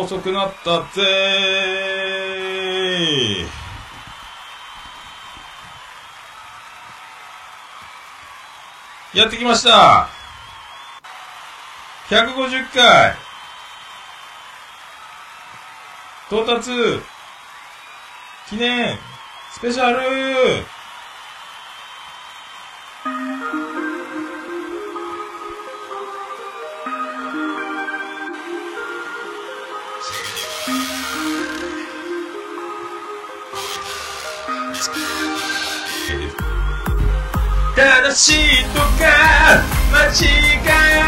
遅くなったぜやってきました。150回。到達。記念。スペシャル。しとか間違い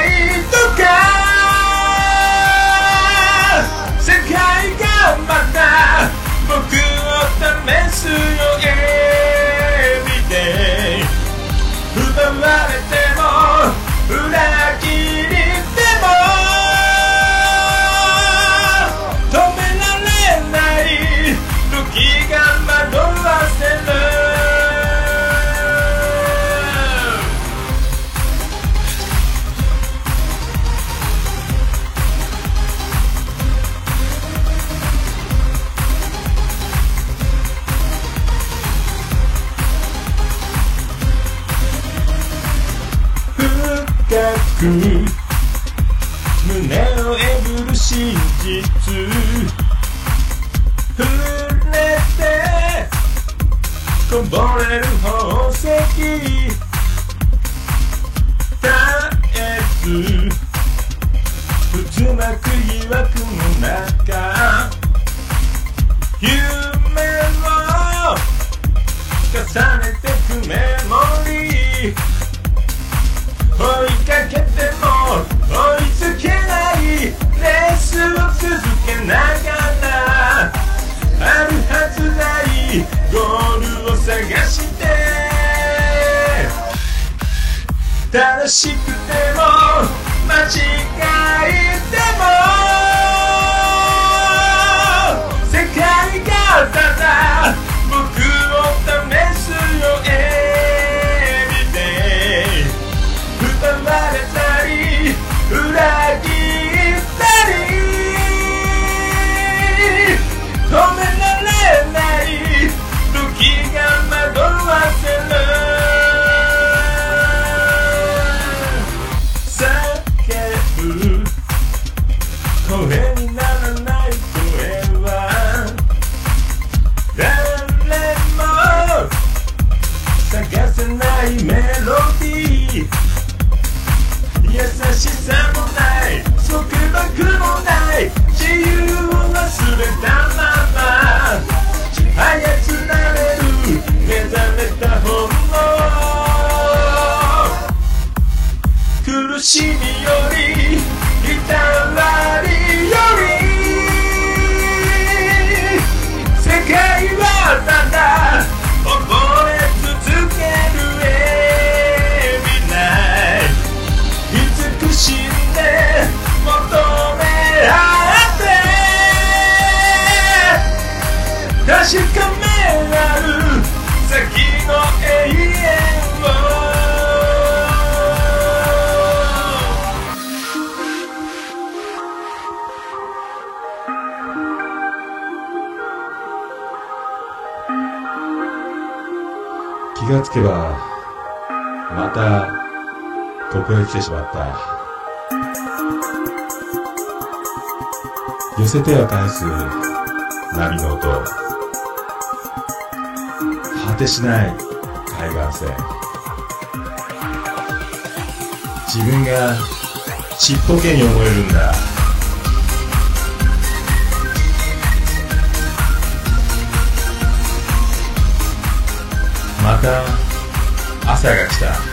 ゴールを探して。正しくても間違えても。世界がただしみより痛わりより世界はただ覚え続ける Every night 慈しんで求め合って確か気がつけばまたここへ来てしまった。寄せては返す波の音。果てしない海岸線。自分がちっぽけに思えるんだ。朝が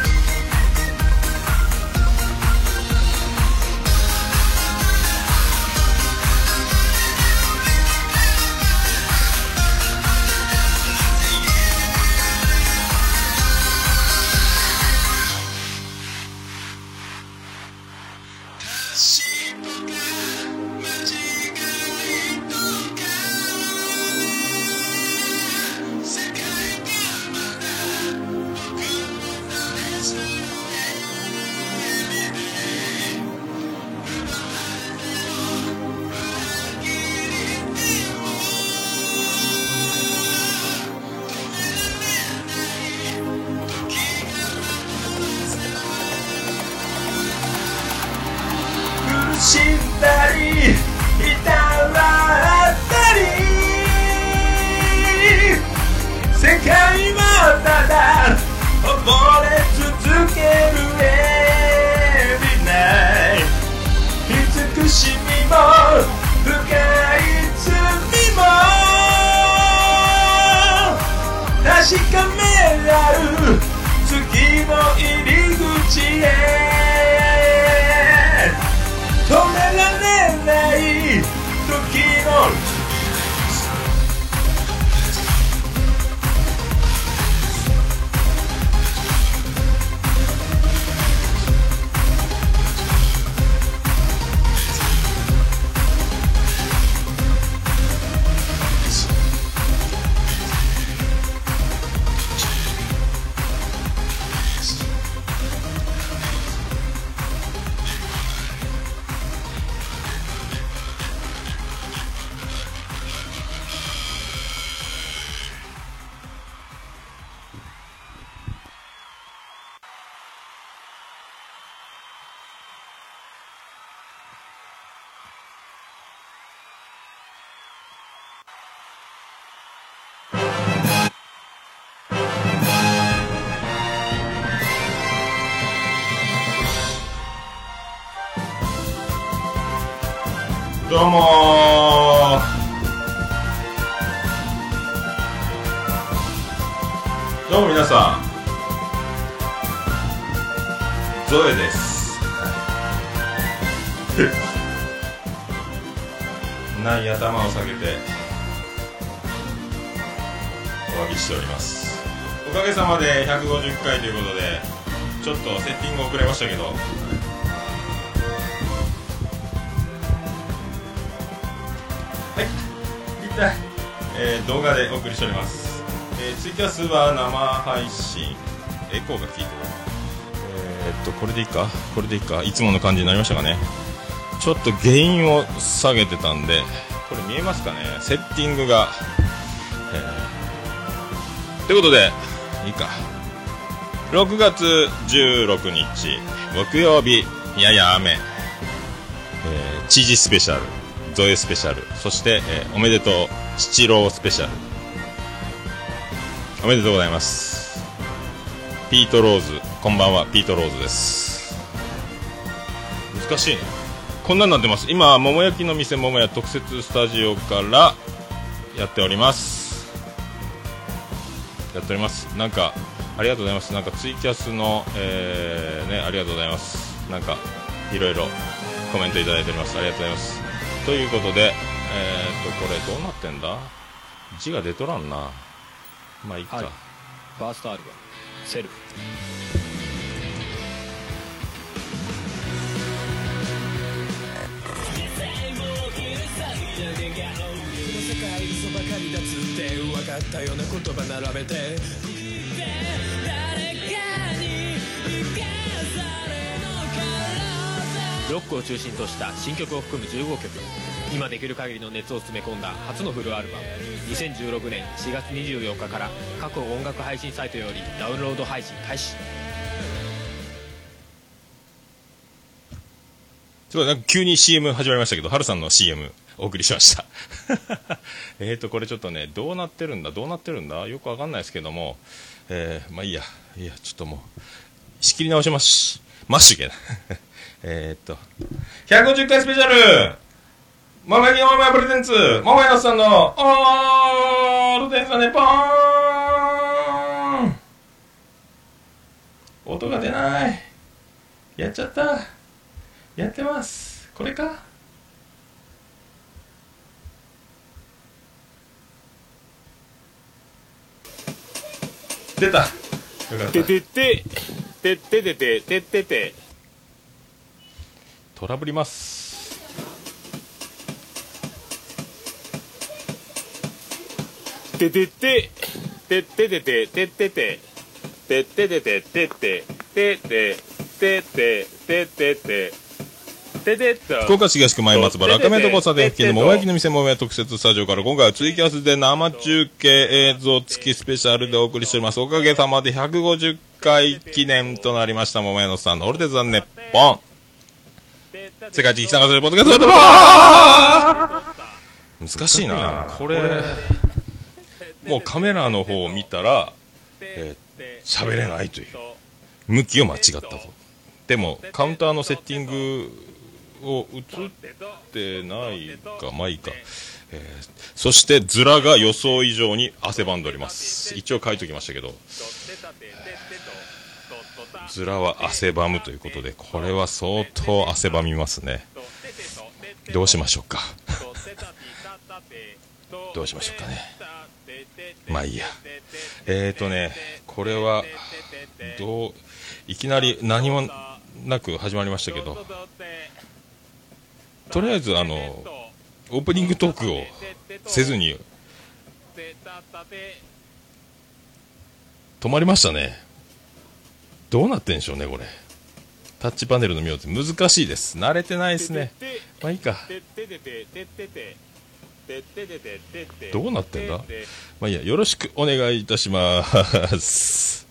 どうもー。どうも皆さん。ゾエです。何や頭を下げてお詫びしておりますおかげさまで150回ということでちょっとセッティング遅れましたけど痛い、えー動画でお送りしております、えーツイキャスは生配信エコーが効いてる。えっとこれでいいか？これでいいか？いつもの感じになりましたかね。ちょっと原因を下げてたんでこれ見えますかね？セッティングが、えーということでいいか。6月16日木曜日やや雨、えー、知事スペシャル。ゾエスペシャル。そして、えーおめでとう七郎スペシャル。おめでとうございます。ピートローズ。こんばんはピートローズです。難しいね。こんなんなってます。今桃焼きの店桃屋特設スタジオからやっております。やっております。なんかありがとうございます。なんかツイキャスの、えーねありがとうございます。なんかいろいろコメントいただいております。ありがとうございます。ということでえー、っとこれどうなってんだ？字が出とらんな。まあいいか、はい。ファーストアルバム「セル。フ」世界嘘ばかりだっつって分かったような言葉並べてロックを中心とした新曲を含む15曲今できる限りの熱を詰め込んだ初のフルアルバム2016年4月24日から各音楽配信サイトよりダウンロード配信開始すごいなんか急に CM 始まりましたけど、ハルさんの CM お送りしました。えーと、これちょっとね、どうなってるんだ、どうなってるんだ、よくわかんないですけども、えー、まあいいや、いや、ちょっともう、仕切り直します。マッシュけな。えーっと、150回スペシャル。ママギママプレゼンツ。ママヤさんのオールデンザネポーン。音が出ない。やっちゃった。やってます。これか？出た。よかった。てててててててててて。トラブります。ててて。てててててて。ててててて。てててててて。てて福岡市東区前松原。赤目と交差点付近の桃焼きの店桃屋特設スタジオから今回はツイキャスで生中継映像付きスペシャルでお送りしております。おかげさまで150回記念となりました。桃屋のさんのオルデザンネッポン世界的探せるポッドキャスト難しいな。これもうカメラの方を見たらえー喋、れないという向きを間違ったと。でもカウンターのセッティングを映ってないかまあいいか、えーそしてズラが予想以上に汗ばんでおります。一応書いときましたけど。ズラは汗ばむということでこれは相当汗ばみますね。どうしましょうか。どうしましょうかね。まあいいや。えーとねこれはどういきなり何もなく始まりましたけどとりあえずあのオープニングトークをせずに止まりましたね。どうなってんでしょうねこれ。タッチパネルの見ようって難しいです。慣れてないですね。まあいいかどうなってんだまあいいやよろしくお願いいたします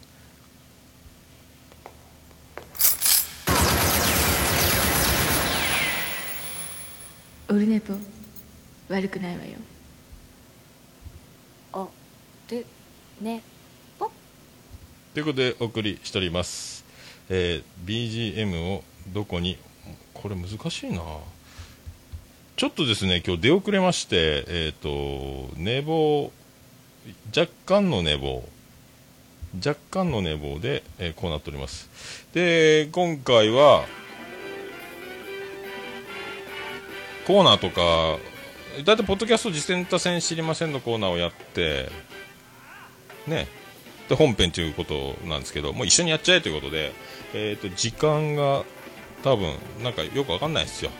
オルネポ悪くないわよあでねということでお送りしております、えー BGM をどこに？これ難しいな。ちょっとですね今日出遅れましてえっ、と寝坊若干の寝坊若干の寝坊で、えーこうなっております。で今回はコーナーとかだいたいポッドキャスト実践多戦知りませんのコーナーをやってね。で本編ということなんですけどもう一緒にやっちゃえということで、えー、と時間が多分なんかよくわかんないですよ、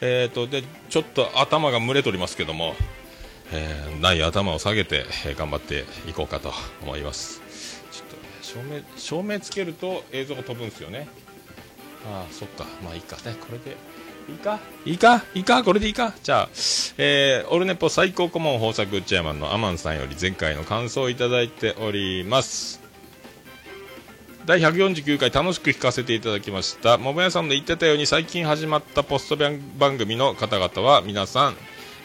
えー、とでちょっと頭が蒸れておりますけども、えーない頭を下げて、えー頑張っていこうかと思います。ちょっと照明照明つけると映像が飛ぶんですよね。ああそっか。まあいいか。ねこれでいいか？いいか？いいか？これでいいか？じゃあ、えーオルネポ最高顧問豊作チェアマンのアマンさんより前回の感想をいただいております。第149回楽しく聞かせていただきました。桃屋さんの言ってたように最近始まったポスト番組の方々は皆さん、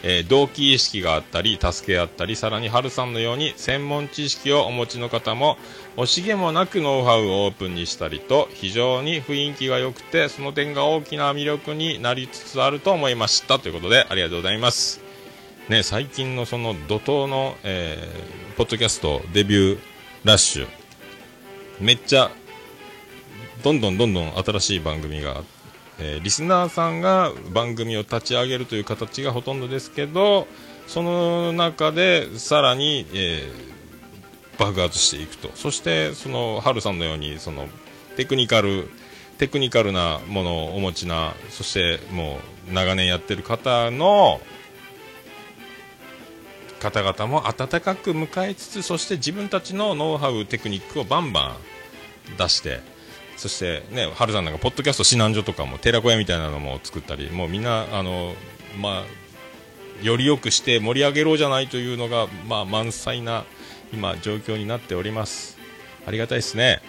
えー同期意識があったり助け合ったりさらに春さんのように専門知識をお持ちの方も惜しげもなくノウハウをオープンにしたりと非常に雰囲気が良くてその点が大きな魅力になりつつあると思いました。ということでありがとうございます。ね、最近のその怒涛の、えーポッドキャストデビューラッシュめっちゃどんどんどんどん新しい番組が、えーリスナーさんが番組を立ち上げるという形がほとんどですけどその中でさらに、えー爆発していくと。そしてそのハルさんのようにそのテクニカルテクニカルなものをお持ちなそしてもう長年やってる方の方々も温かく迎えつつそして自分たちのノウハウテクニックをバンバン出してそしてね春さんなんかポッドキャスト指南所とかも寺子屋みたいなのも作ったりもうみんなあのまあより良くして盛り上げろじゃないというのがまあ満載な今状況になっております。ありがたいですね。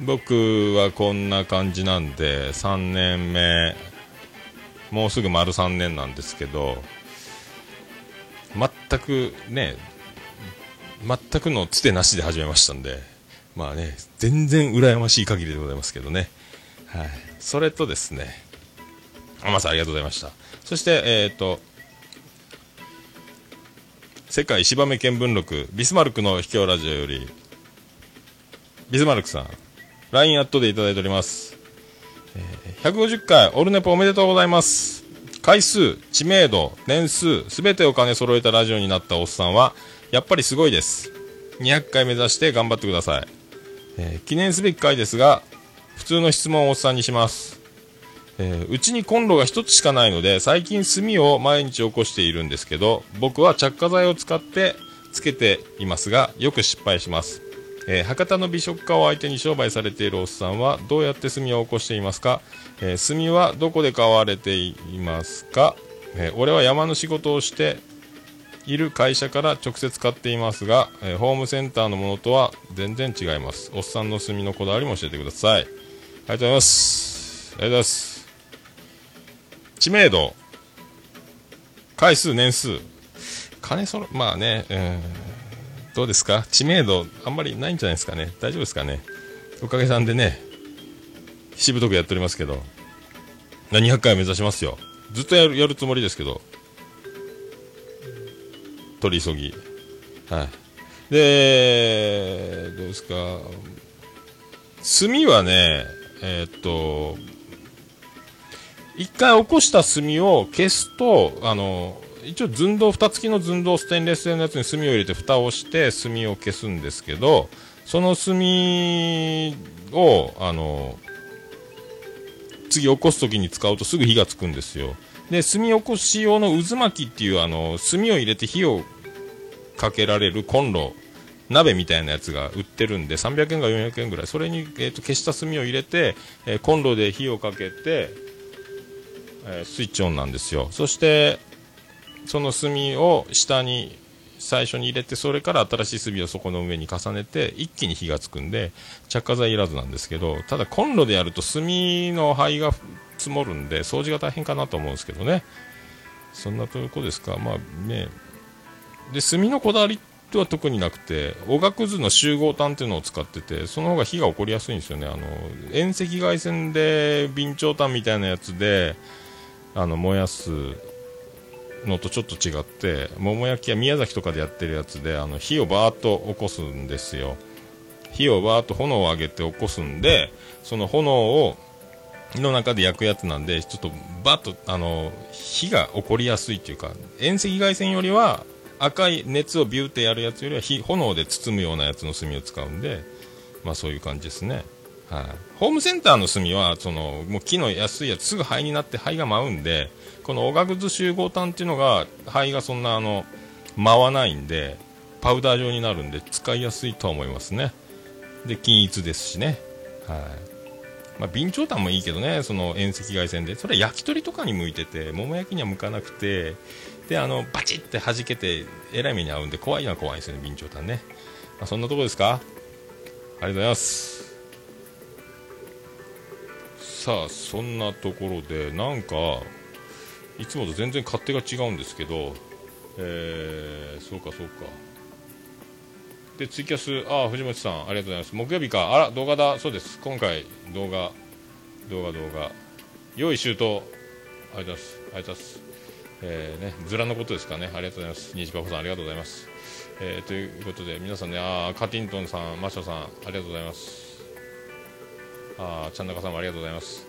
僕はこんな感じなんで3年目もうすぐ丸3年なんですけど全くね全くのつてなしで始めましたんでまあね全然羨ましい限りでございますけどね。はい。それとですねあまさんありがとうございました。そしてえっ、と世界芝目見聞録ビスマルクの秘境ラジオよりビスマルクさん LINE アットでいただいております、えー150回オルネポおめでとうございます。回数知名度年数すべてを兼ね揃えたラジオになったおっさんはやっぱりすごいです。200回目指して頑張ってください、えー記念すべき回ですが普通の質問をおっさんにします。えうちにコンロが一つしかないので最近炭を毎日起こしているんですけど僕は着火剤を使ってつけていますがよく失敗します、えー博多の美食家を相手に商売されているおっさんはどうやって炭を起こしていますか、えー炭はどこで買われていますか、えー俺は山の仕事をしている会社から直接買っていますが、えホームセンターのものとは全然違います。おっさんの炭のこだわりも教えてください。ありがとうございます。ありがとうございます。知名度、回数、年数、金そろ、まあね、うん、どうですか？知名度、あんまりないんじゃないですかね。大丈夫ですかね？おかげさんでね、しぶとくやっておりますけど、200回目指しますよ。ずっとやるやるつもりですけど、取り急ぎ。はい。で、どうですか？炭はね、えーっと、一回起こした炭を消すと、あの、一応寸胴、蓋付きの寸胴ステンレス製のやつに炭を入れて蓋をして炭を消すんですけど、その炭を、あの、次起こす時に使うとすぐ火がつくんですよ。で、炭起こし用の渦巻きっていうあの、炭を入れて火をかけられるコンロ、鍋みたいなやつが売ってるんで、300円か400円ぐらい、それに、えー、と消した炭を入れて、えーコンロで火をかけて、スイッチオンなんですよ。そして、その炭を下に最初に入れて、それから新しい炭をそこの上に重ねて、一気に火がつくんで、着火剤いらずなんですけど、ただコンロでやると炭の灰が積もるんで、掃除が大変かなと思うんですけどね。そんなとこですか。まあね、で炭のこだわりとは特になくておがくずの集合炭っていうのを使っててその方が火が起こりやすいんですよねあの遠赤外線で備長炭みたいなやつであの燃やすのとちょっと違って桃焼きや宮崎とかでやってるやつであの火をバーッと起こすんですよ。火をバーッと炎を上げて起こすんでその炎をの中で焼くやつなんでちょっとバッとあの火が起こりやすいっていうか遠赤外線よりは赤い熱をビューってやるやつよりは火炎で包むようなやつの炭を使うんでまあそういう感じですね。はい、ホームセンターの炭はそのもう木の安いやつすぐ灰になって灰が舞うんでこのおがくず集合炭っていうのが灰がそんなあの舞わないんでパウダー状になるんで使いやすいとは思いますね。で均一ですしね。はい。まあ、備長炭もいいけどね、その遠赤外線で、それは焼き鳥とかに向いてて、桃焼きには向かなくて、で、あの、バチって弾けて、えらい目に遭うんで、怖いのは怖いですよね、備長炭ね。まあ、そんなとこですか？ありがとうございます。さあ、そんなところで、なんか、いつもと全然勝手が違うんですけど、えー、そうかそうか。で、ツイキャス、あ、藤本さん、ありがとうございます。木曜日か、あら、動画だ、そうです。今回、動画、動画、動画。用意周到。ありがとうございます。ありがとうございます。えー、ね、ズラのことですかね。ありがとうございます。ニジパパさん、ありがとうございます。えー、ということで、皆さんね、あカティントンさん、マシャさん、ありがとうございます。あ、ちゃんなかさんもありがとうございます。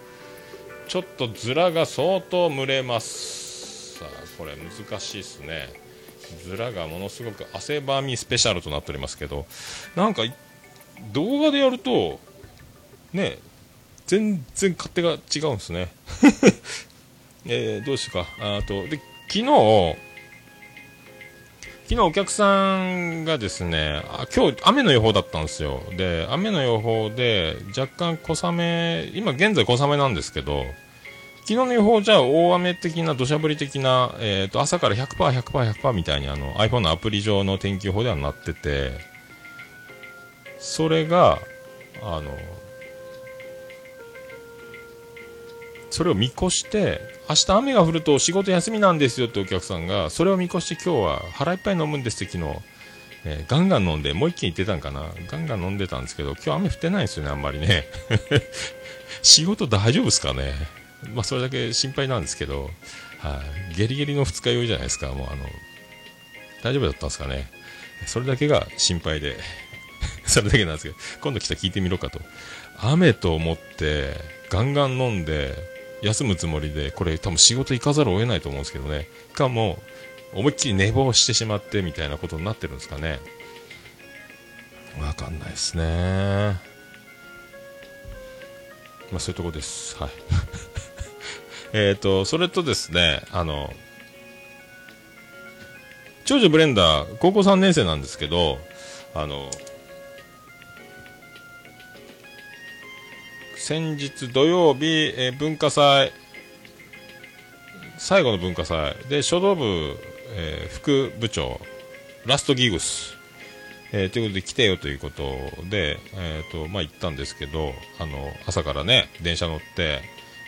ちょっとズラが相当蒸れます。さあ、これ難しいですね。ズラがものすごく汗ばみスペシャルとなっておりますけど、なんか動画でやると、ね、全然勝手が違うんですね。えー、どうしようか？あと、で、昨日、昨日お客さんがですね、あ今日雨の予報だったんですよ。で、雨の予報で若干小雨、今現在小雨なんですけど、昨日の予報じゃ大雨的な土砂降り的な、えー、と朝から100%、100%、100%みたいにあの iPhone のアプリ上の天気予報ではなってて、それが、あの、それを見越して、明日雨が降ると仕事休みなんですよってお客さんが、それを見越して今日は腹いっぱい飲むんですって昨日、えーガンガン飲んで、もう一軒行ってたんかな。ガンガン飲んでたんですけど、今日雨降ってないんですよね、あんまりね。仕事大丈夫ですかね。まあ、それだけ心配なんですけど、はい、ゲリゲリの二日酔いじゃないですか、もうあの、大丈夫だったんですかね。それだけが心配で、それだけなんですけど、今度来たら聞いてみろかと。雨と思って、ガンガン飲んで、休むつもりで、これ多分仕事行かざるを得ないと思うんですけどね。かも、思いっきり寝坊してしまってみたいなことになってるんですかね。わかんないですね。まあそういうとこです。はい。えっと、それとですね、あの、長女ブレンダー、高校3年生なんですけど、あの、先日土曜日、えー文化祭、最後の文化祭。で書道部、えー副部長、ラストギグス、えーということで来てよということで、えーとまあ、行ったんですけどあの朝からね電車乗って、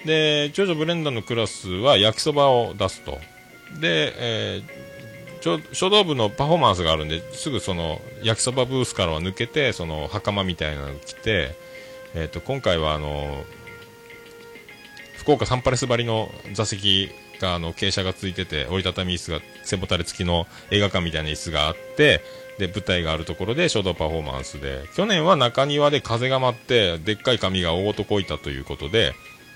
で長女ブレンダーのクラスは焼きそばを出すと。で、えー書道部のパフォーマンスがあるんですぐその焼きそばブースからは抜けてその袴みたいなの着て、えー、と今回はあの福岡サンパレス張りの座席があの傾斜がついてて折りたたみ椅子が背もたれ付きの映画館みたいな椅子があってで舞台があるところで書道パフォーマンスで去年は中庭で風が舞ってでっかい紙が大ごとこいたということで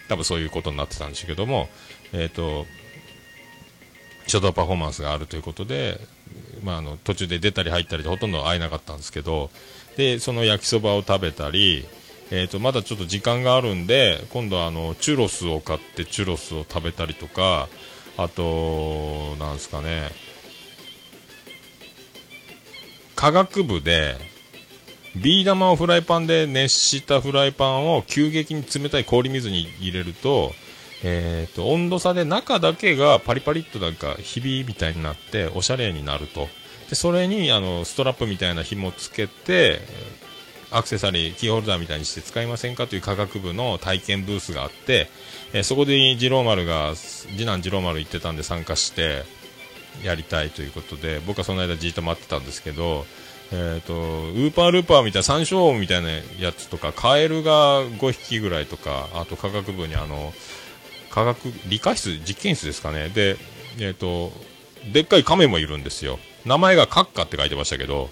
多分そういうことになってたんですけども、えーと書道パフォーマンスがあるということで、まあ、あの途中で出たり入ったりでほとんど会えなかったんですけどでその焼きそばを食べたり、えー、とまだちょっと時間があるんで今度はあのチュロスを買ってチュロスを食べたりとかあとなんですかね科学部でビー玉をフライパンで熱したフライパンを急激に冷たい氷水に入れるとえーと、温度差で中だけがパリパリっとなんかひびみたいになっておしゃれになると。でそれにあのストラップみたいな紐つけてアクセサリーキーホルダーみたいにして使いませんかという科学部の体験ブースがあって、えー、そこで次郎丸が次男次郎丸行ってたんで参加してやりたいということで僕はその間じっと待ってたんですけどえーと、ウーパールーパーみたいな山椒みたいなやつとかカエルが5匹ぐらいとかあと科学部にあの科学理科室実験室ですかね。でえっ、ー、とでっかい亀もいるんですよ。名前がカッカって書いてましたけど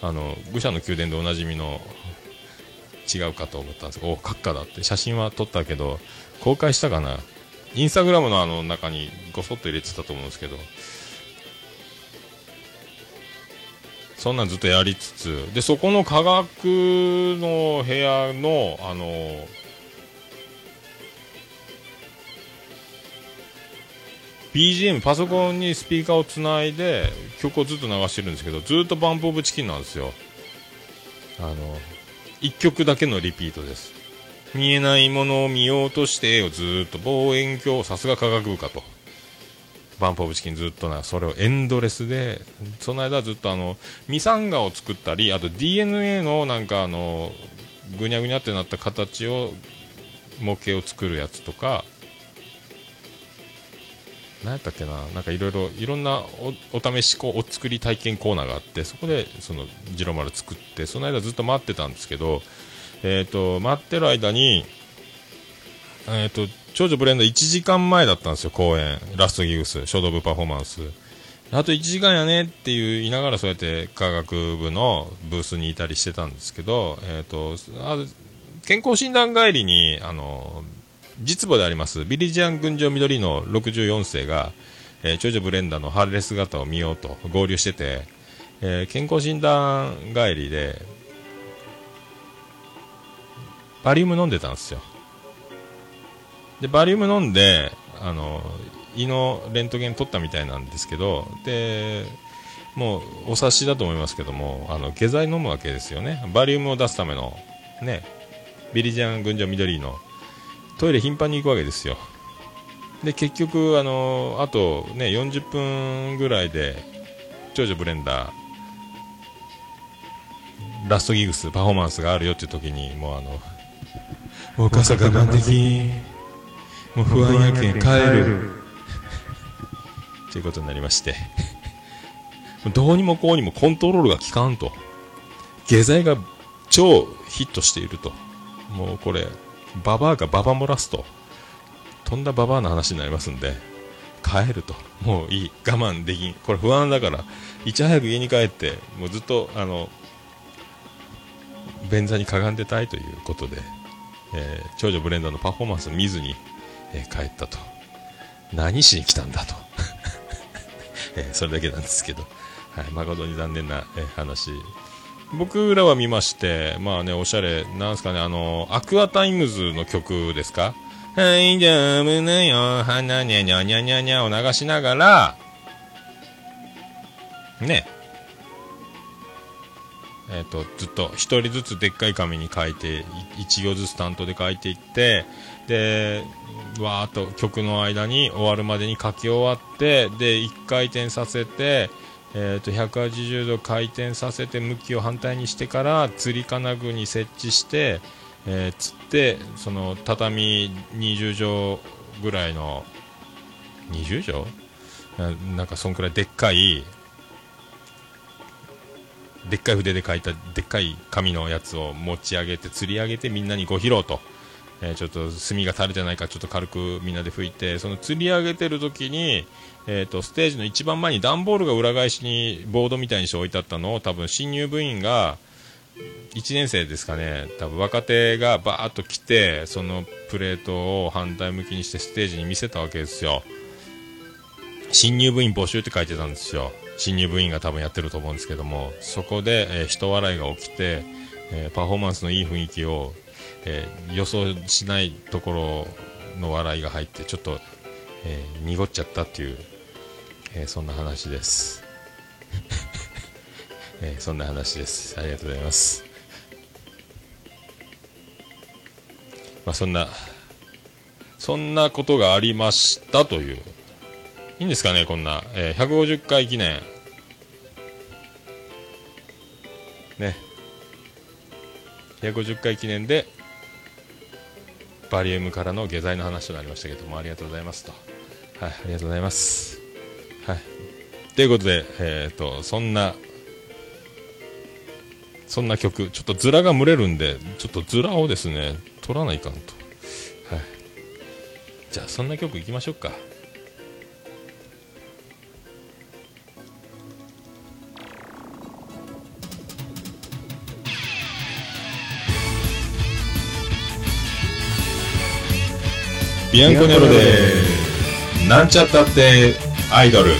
あの愚者の宮殿でおなじみの違うかと思ったんですけどおお、閣下だって。写真は撮ったけど公開したかな？インスタグラムのあの中にごそっと入れてたと思うんですけど。そんなんずっとやりつつ。でそこの科学の部屋のあの BGM パソコンにスピーカーをつないで曲をずっと流してるんですけどずっとバンプオブチキンなんですよ。あの1曲だけのリピートです。見えないものを見ようとしてをずっと望遠鏡さすが科学部かと。バンプオブチキンずっとなそれをエンドレスでその間ずっとあのミサンガを作ったりあと DNA のなんかあのぐにゃぐにゃってなった形を模型を作るやつとか何やったっけな、なんかいろいろ、いろんなお試しこお作り体験コーナーがあって、そこで、その、ジロ丸作って、その間ずっと待ってたんですけど、えっ、ー、と、待ってる間に、えっ、ー、と、長女ブレンド1時間前だったんですよ、公演。ラストギグス、書道部パフォーマンス。あと1時間やねっていう言いながらそうやって科学部のブースにいたりしてたんですけど、えっ、ー、と、あ健康診断帰りに、あの、実母でありますビリジアン群青緑の64世が、えー、長女ブレンダーのハーレス姿を見ようと合流してて、えー、健康診断帰りでバリウム飲んでたんですよ。でバリウム飲んであの胃のレントゲン取ったみたいなんですけどでもうお察しだと思いますけどもあの下剤飲むわけですよね。バリウムを出すためのねビリジアン群青緑のトイレ頻繁に行くわけですよ。で結局あのあとね40分ぐらいで長女ブレンダーラストギグスパフォーマンスがあるよっていう時にもうあのもう傘我慢できもう不安やけん帰る。ということになりまして。どうにもこうにもコントロールが効かんと。下剤が超ヒットしていると。もうこれババアがババ漏らすと。とんだババアの話になりますんで帰ると。もういい我慢できん。これ不安だから。いち早く家に帰ってもうずっとあの便座にかがんでたいということで、えー、長女ブレンダーのパフォーマンス見ずに、えー、帰ったと。何しに来たんだと、えー、それだけなんですけど、はい、誠に残念な、え話。僕らは見まして、まあね、おしゃれ、なんすかね、あの、アクアタイムズの曲ですか？はい、じゃあ、むぬよ、はなにゃにゃにゃにゃにゃを流しながら、ね、えっ、ー、と、ずっと一人ずつでっかい紙に書いて、一行ずつ担当で書いていって、で、わーっと曲の間に終わるまでに書き終わって、で、一回転させて、えー、と180度回転させて向きを反対にしてからつり金具に設置して、えーつってその畳20畳ぐらいの20畳？なんかそんくらいでっかいでっかい筆で書いたでっかい紙のやつを持ち上げて吊り上げてみんなにご披露と、えーちょっと炭が垂れてないかちょっと軽くみんなで拭いてその吊り上げてる時に、えー、とステージの一番前に段ボールが裏返しにボードみたいにして置いてあったのを多分新入部員が1年生ですかね多分若手がバーッと来てそのプレートを反対向きにしてステージに見せたわけですよ。新入部員募集って書いてたんですよ。新入部員が多分やってると思うんですけども。そこで、えー人笑いが起きて、えーパフォーマンスのいい雰囲気を、えー予想しないところの笑いが入ってちょっと、え濁っちゃったっていう、えーそんな話です、えーそんな話です。ありがとうございます。まあそんなそんなことがありましたという。いいんですかね、こんな、えー150回記念、ね、150回記念で、バリウムからの下剤の話となりましたけども、ありがとうございますと、はい、ありがとうございます。ということで、えー、とそんな、そんな曲、ちょっとズラが蒸れるんで、ちょっとズラをですね、取らないかんと。はい、じゃあ、そんな曲いきましょうか。ビアンコネロで、なんちゃったってアイドル。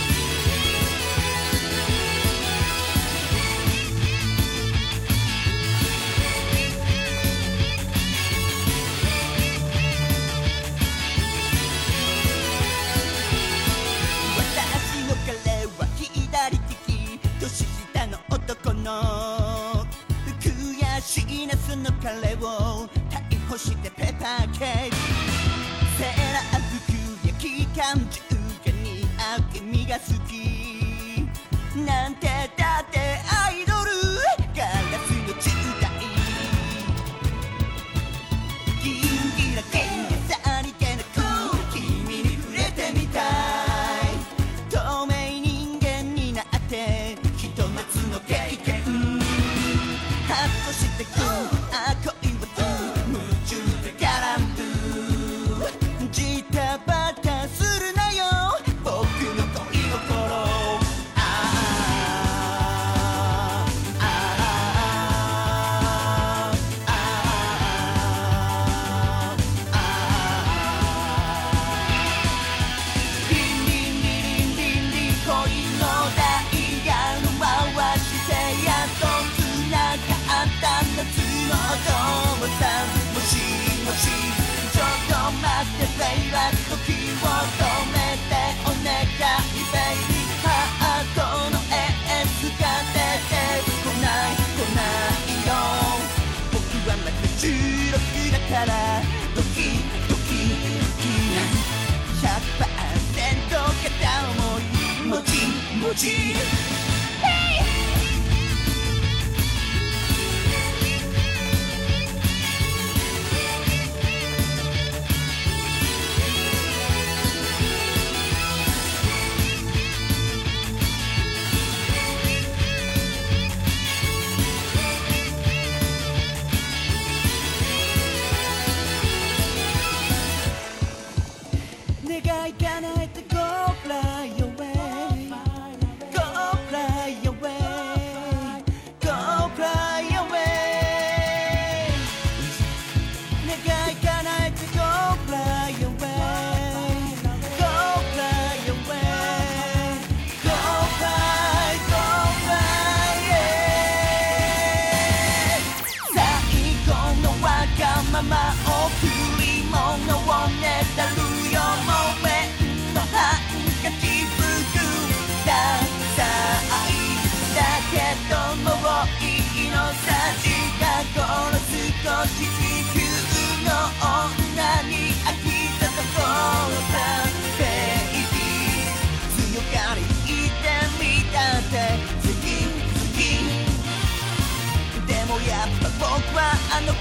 ち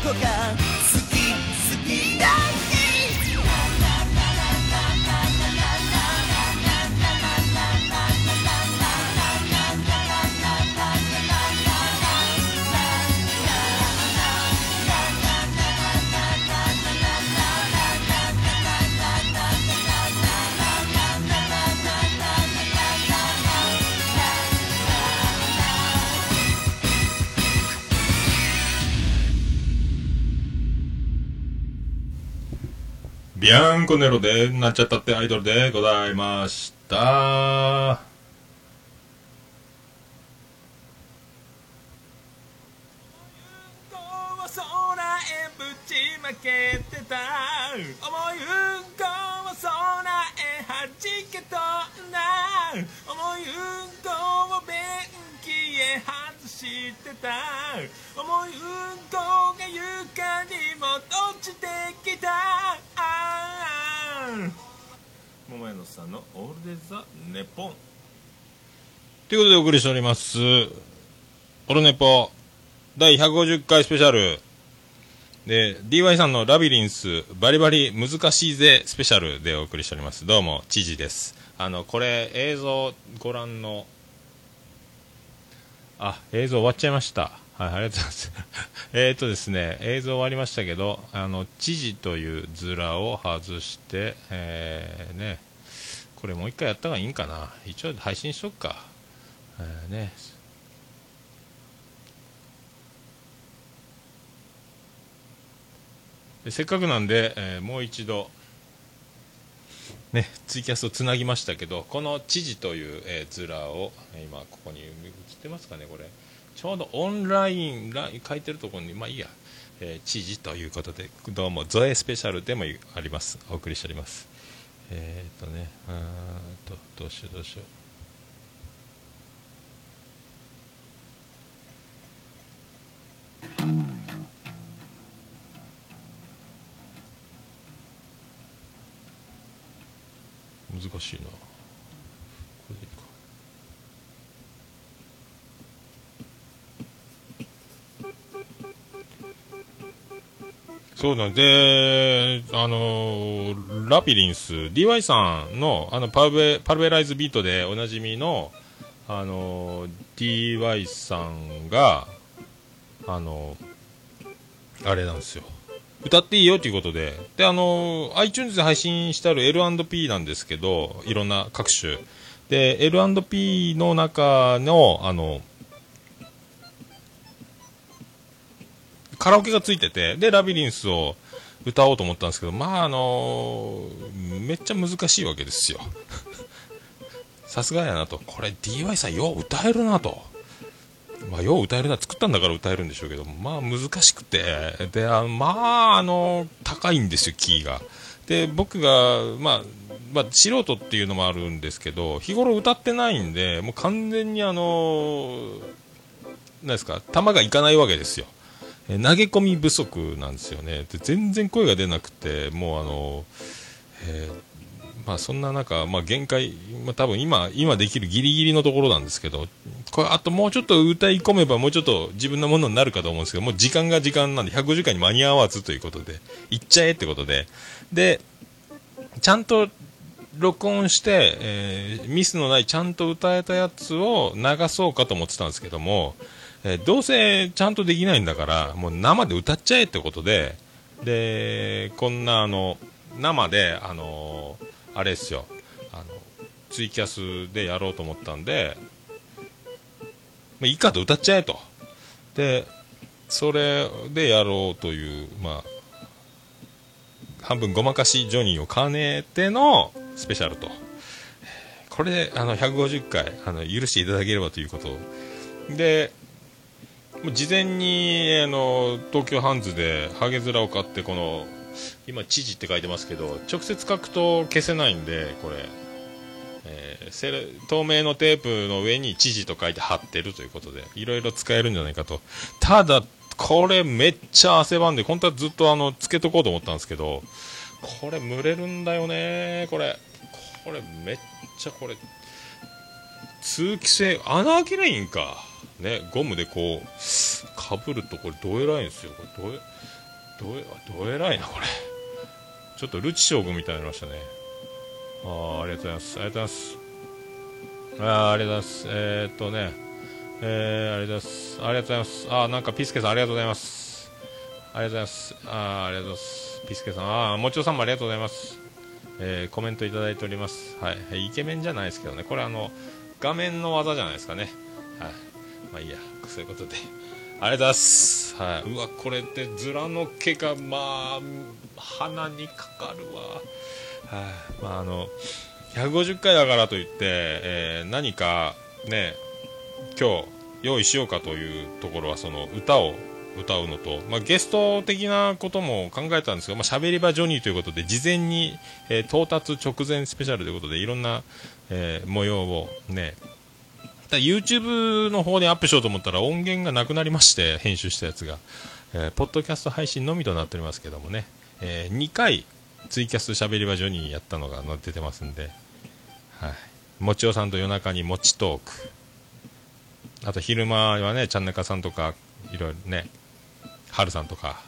こが好き好きだ。ビアンコネロでなっちゃったってアイドルでございました。空へぶちまけてた。思いうんこを空へはじけとんだ思いうんこを便器へ外してた。思いうんこが床にも落ちてきた。桃屋のさんのオールデザネポンということでお送りしております。オルネポ第150回スペシャル。で、DY さんのラビリンスバリバリ難しいぜスペシャルでお送りしております。どうも、知事です。あの、これ映像ご覧の、あ、映像終わっちゃいました。はい、ありがとうございます。えっとですね、映像終わりましたけど、あの、知事というズラを外して、えー、ね、これもう一回やった方がいいんかな。一応配信しとくか。えーね、せっかくなんで、えーもう一度、ね、ツイキャスをつなぎましたけどこの知事という、えー図らを今ここに映ってますかねこれちょうどオンラインラ書いてるところにまあいいや、えー知事ということでどうもゾエスペシャルでもあります。お送りしております。えー、っとねうんとどうしようどうしよう。難しいな。そうなんで、あのーラピリンス、DY さんのあのパルベパルベライズビートでおなじみの、あのー DY さんが、あのーあれなんですよ。歌っていいよということで、で、あの、iTunes で配信してある L&P なんですけど、いろんな各種。で、L&P の中の、あの、カラオケがついてて、で、ラビリンスを歌おうと思ったんですけど、まあ、あのめっちゃ難しいわけですよ。さすがやなと。これ DY さんよう歌えるなと。まあ、よう歌えるな、作ったんだから歌えるんでしょうけど、まあ難しくて、で、あまあ、あの、高いんですよ、キーが。で、僕が、まあ、まあ、素人っていうのもあるんですけど、日頃歌ってないんで、もう完全にあの、なんですか、球がいかないわけですよ。え投げ込み不足なんですよね。で、全然声が出なくて、もうあの、えーまあそんな中、まあ限界、まあ多分今、今できるギリギリのところなんですけど、これあともうちょっと歌い込めばもうちょっと自分のものになるかと思うんですけど、もう時間が時間なんで150回に間に合わずということで、行っちゃえってことで、で、ちゃんと録音して、えーミスのないちゃんと歌えたやつを流そうかと思ってたんですけども、えーどうせちゃんとできないんだから、もう生で歌っちゃえってことで、で、こんなあの、生で、あのあれですよ、あの、ツイキャスでやろうと思ったんで、まあ、いいかと歌っちゃえと。で、それでやろうという、まあ、半分ごまかしジョニーを兼ねてのスペシャルと。これで、あの、150回、あの、許していただければということで、もう事前に、あの、東京ハンズでハゲ面を買って、この、今、知事って書いてますけど、直接書くと消せないんで、これ、えー透明のテープの上に知事と書いて貼ってるということで、いろいろ使えるんじゃないかと。ただ、これめっちゃ汗ばんで、本当はずっとあの、つけとこうと思ったんですけど、これ蒸れるんだよねこれ。これめっちゃこれ、通気性、穴開けないんか。ね、ゴムでこう、かぶるとこれどえらいんですよ。これどえ、どえ、どえらいな、これ。ちょっとルチ将軍みたいになりましたね。あーありがとうございます。ありがとうございます。あありがとうございます。えー、っとね。えー、ありがとうございます。ありがとうございます。あーなんかピスケさんありがとうございます。ありがとうございます。あーありがとうございます。ピスケさんあーもちろさんもありがとうございます。えーコメントいただいております。はいイケメンじゃないですけどね。これあの画面の技じゃないですかね。はい。まあいいやそういうことでありがとうございます。はい。うわ、これって面の毛が、まあ、鼻にかかるわ。はい。まあ、あの、150回だからといって、えー何か、ね、今日、用意しようかというところは、その、歌を歌うのと、まあ、ゲスト的なことも考えたんですが、まあ、喋り場ジョニーということで、事前に、えー到達直前スペシャルということで、いろんな、えー模様をね、だ YouTube の方にアップしようと思ったら音源がなくなりまして編集したやつが、えーポッドキャスト配信のみとなっておりますけどもね、え2回ツイキャス喋り場所にやったのが載ってますんで、はい、もちおさんと夜中にもちトーク。あと昼間はねちゃんなかさんとかいろいろねはるさんとか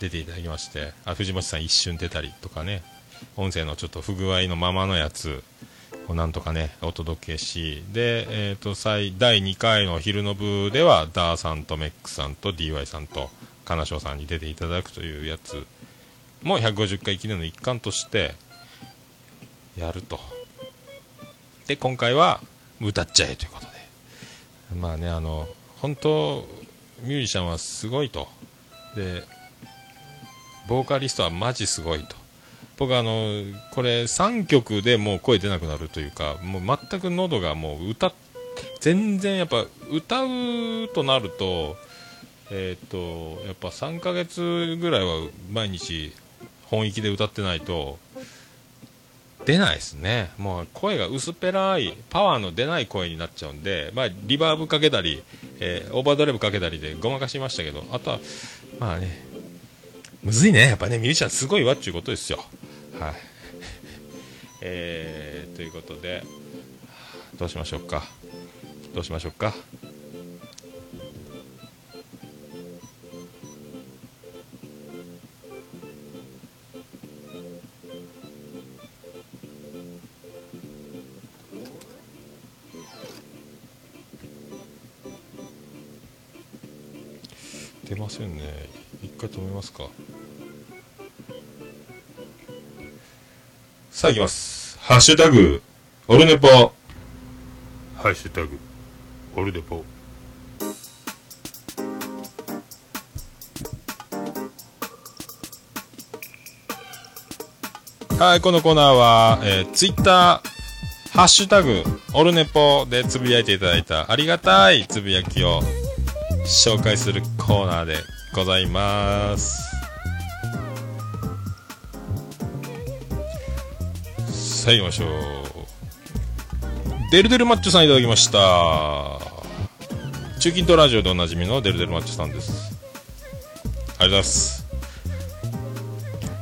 出ていただきまして。あ藤本さん一瞬出たりとかね。音声のちょっと不具合のままのやつ。なんとかねお届けしで、えー、と最第2回の昼の部ではダーさんとメックさんと DY さんと金賞さんに出ていただくというやつも150回記念の一環としてやると。で今回は歌っちゃえということで。まあねあの本当ミュージシャンはすごいと。でボーカリストはマジすごいと。僕あのこれ3曲でもう声出なくなるというかもう全く喉がもう歌全然やっぱ歌うとなるとえっ、とやっぱ3ヶ月ぐらいは毎日本域で歌ってないと出ないですね。もう声が薄っぺらいパワーの出ない声になっちゃうんで、まあ、リバーブかけたり、えーオーバードライブかけたりでごまかしましたけどあとはまあねむずいね。やっぱねミュージシャンすごいわっちゅうことですよ。はい。えー、ということでどうしましょうか？どうしましょうか？出ませんね。一回止めますか？さあ行きます。ハッシュタグオルネポ。ハッシュタグオルネポ。はいこのコーナーは、えー、ツイッターハッシュタグオルネポでつぶやいていただいたありがたいつぶやきを紹介するコーナーでございますさあ行きましょう。デルデルマッチョさんいただきました。中近東ラジオでおなじみのデルデルマッチョさんです。ありがとうございます。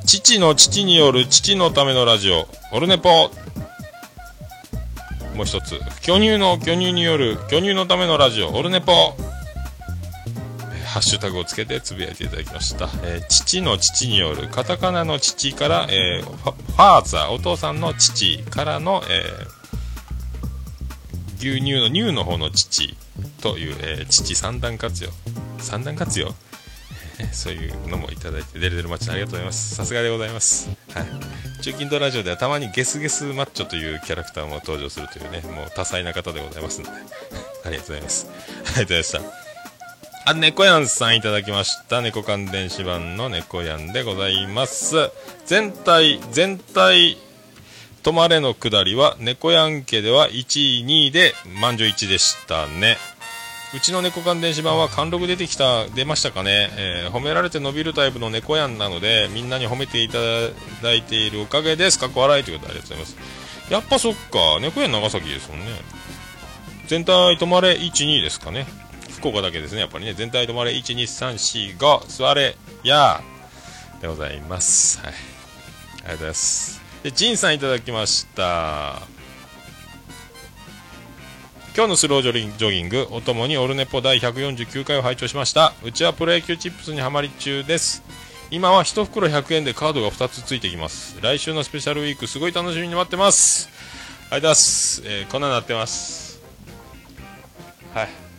父の父による父のためのラジオオルネポ。もう一つ。巨乳の巨乳による巨乳のためのラジオオルネポ。ハッシュタグをつけてつぶやいていただきました、えー父の父によるカタカナの父から、えーファーザーお父さんの父からの、えー牛乳の乳の方の父という、えー父三段活用。三段活用？そういうのもいただいてデレデルマッチありがとうございます。さすがでございます、はい、中近東ラジオではたまにゲスゲスマッチョというキャラクターも登場するというねもう多彩な方でございますので。ありがとうございます。ありがとうございました？あ、猫やんさんいただきました。猫関電子版の猫やんでございます。全体、全体、止まれの下りは、猫やん家では1位、2位で満場一致でしたね。うちの猫関電子版は貫禄出てきた、出ましたかね、えー褒められて伸びるタイプの猫やんなので、みんなに褒めていただいているおかげです。かっこ笑いということでありがとうございます。やっぱそっか、猫やん長崎ですもんね。全体止まれ1、2ですかね。福岡だけですね、やっぱりね。全体止まれ1、2、3、4、5、座れ、やーでございます。はい。ありがとうございます。で、ジンさんいただきました。今日のスロージョリンジョギング、おともにオルネポ第149回を拝聴しました。うちはプロ野球チップスにはまり中です。今は1袋100円でカードが2つついてきます来週のスペシャルウィークすごい楽しみに待ってますありがとうございます、えーこんなになってますはい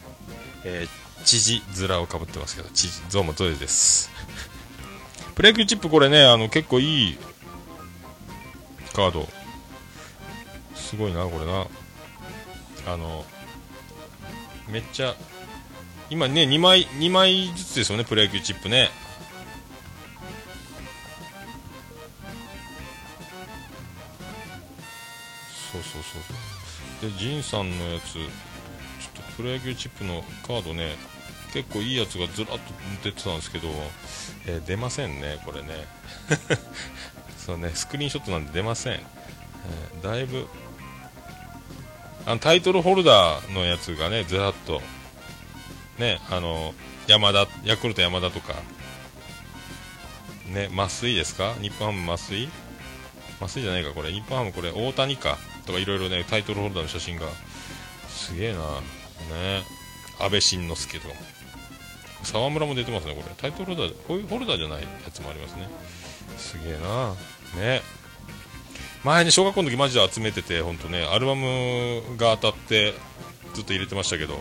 えー、知事面をかぶってますけど知事ゾウもトイレです。プレイクチップこれねあの結構いいカード。すごいなこれな。あのめっちゃ今ね2枚2枚ずつですよねプロ野球チップね。そうそうそう。でジンさんのやつ。プロ野球チップのカードね結構いいやつがずらっと出てたんですけど、えー出ませんねこれね。そうねスクリーンショットなんで出ません、えーだいぶあのタイトルホルダーのやつがねずらっと。ねあの山田ヤクルト山田とか。ね増井ですか？日本ハム増井増井じゃないかこれ。日本ハムこれ大谷か？とかいろいろタイトルホルダーの写真が。すげえな。ね。安倍晋之助とかも。沢村も出てますねこれ。タイトルホルダーこういうホルダーじゃないやつもありますね。すげえな。ね。前ね小学校の時マジで集めてて本当ねアルバムが当たってずっと入れてましたけど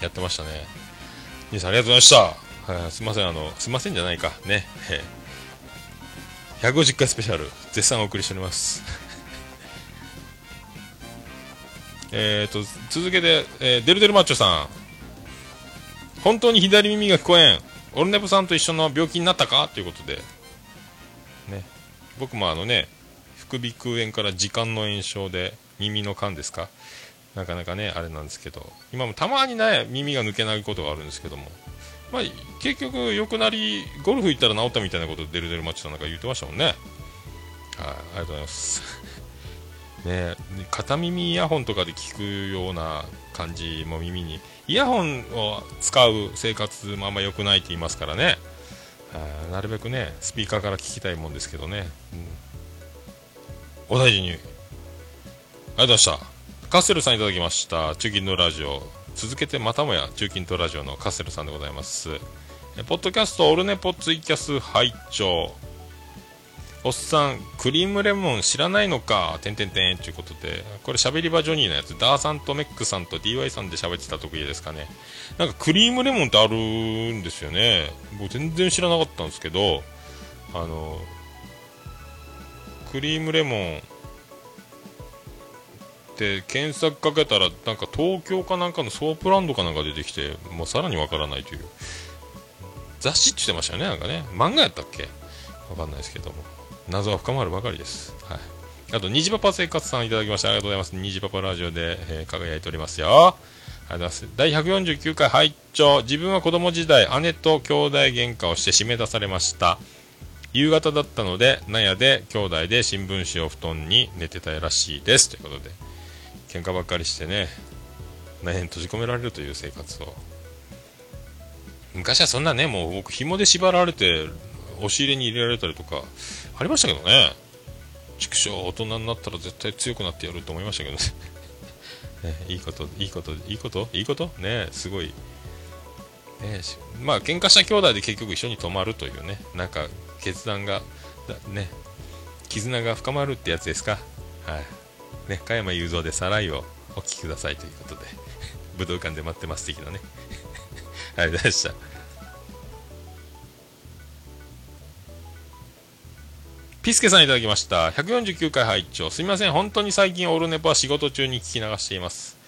やってましたね。兄さんありがとうございました、はい、すいませんあのすいませんじゃないか。ね。150回スペシャル絶賛お送りしております。えーと続けて、えーデルデルマッチョさん。本当に左耳が聞こえん。オルネポさんと一緒の病気になったか？ということで。ね。僕もあのね副鼻腔炎から時間の炎症で耳の管ですか？なかなかねあれなんですけど。今もたまにね耳が抜けないことがあるんですけども。まあ結局良くなりゴルフ行ったら治ったみたいなことデルデルマッチョさんなんか言ってましたもんね。はいありがとうございます。ね片耳イヤホンとかで聞くような感じも耳にイヤホンを使う生活もあんま良くないって言いますからね。あなるべくねスピーカーから聞きたいもんですけどね、うん。お大事に。ありがとうございました。カッセルさんいただきました。中金のラジオ。続けてまたもや中金とラジオのカッセルさんでございます。ポッドキャストオルネポツイキャス拝聴。おっさんクリームレモン知らないのかてんてんてんということで。これ喋り場ジョニーのやつ。ダーさんとメックさんと DY さんで喋ってた時ですかね。なんかクリームレモンってあるんですよね。僕全然知らなかったんですけどあのクリームレモンって検索かけたらなんか東京かなんかのソープランドかなんか出てきてもうさらにわからないという。雑誌って言ってましたよねなんかね。漫画やったっけ？わかんないですけども。謎は深まるばかりです。はい。あと虹パパ生活さんいただきましてありがとうございます。虹パパラジオで、えー輝いておりますよ。ありがとうございます。第149回拝聴。自分は子供時代姉と兄弟喧嘩をして締め出されました。夕方だったので納屋で兄弟で新聞紙を布団に寝てたらしいです。ということで喧嘩ばっかりしてね納屋に閉じ込められるという生活を。昔はそんなねもう僕紐で縛られて押し入れに入れられたりとかありましたけどね。畜生大人になったら絶対強くなってやると思いましたけどね。ねいいこといいこといいこと？いいこと？ねすごい。ねまあ喧嘩した兄弟で結局一緒に泊まるというね。なんか決断がね絆が深まるってやつですか？はい。ね加山雄三で「サライ」をお聴きくださいということで。武道館で待ってます的なね。ありがとうございました。ピスケさんいただきました。149回拝聴。すみません。本当に最近オールネポは仕事中に聞き流しています。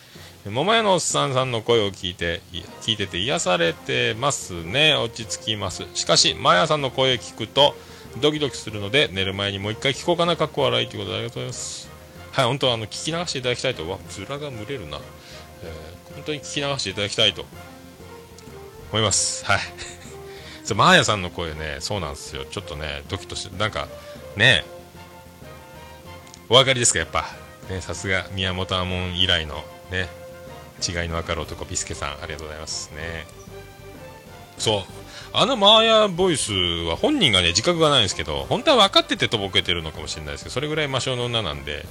桃屋のおっさんさんの声を聞いて聞いてて癒されてますね。落ち着きます。しかしマヤさんの声を聞くとドキドキするので寝る前にもう一回聞こうかな。かっこ笑いということでありがとうございます。はい本当はあの聞き流していただきたいと。わ面が蒸れるな、えー本当に聞き流していただきたいと。思います。はい。そうマーヤさんの声ねそうなんですよ。ちょっとねドキッとしてなんかねお分かりですかやっぱ。ねさすが宮本亞門以来のね違いの分かる男ビスケさん。ありがとうございますね。そう。あのマーヤボイスは本人がね自覚がないんですけど本当は分かっててとぼけてるのかもしれないですけどそれぐらい魔性の女なんで、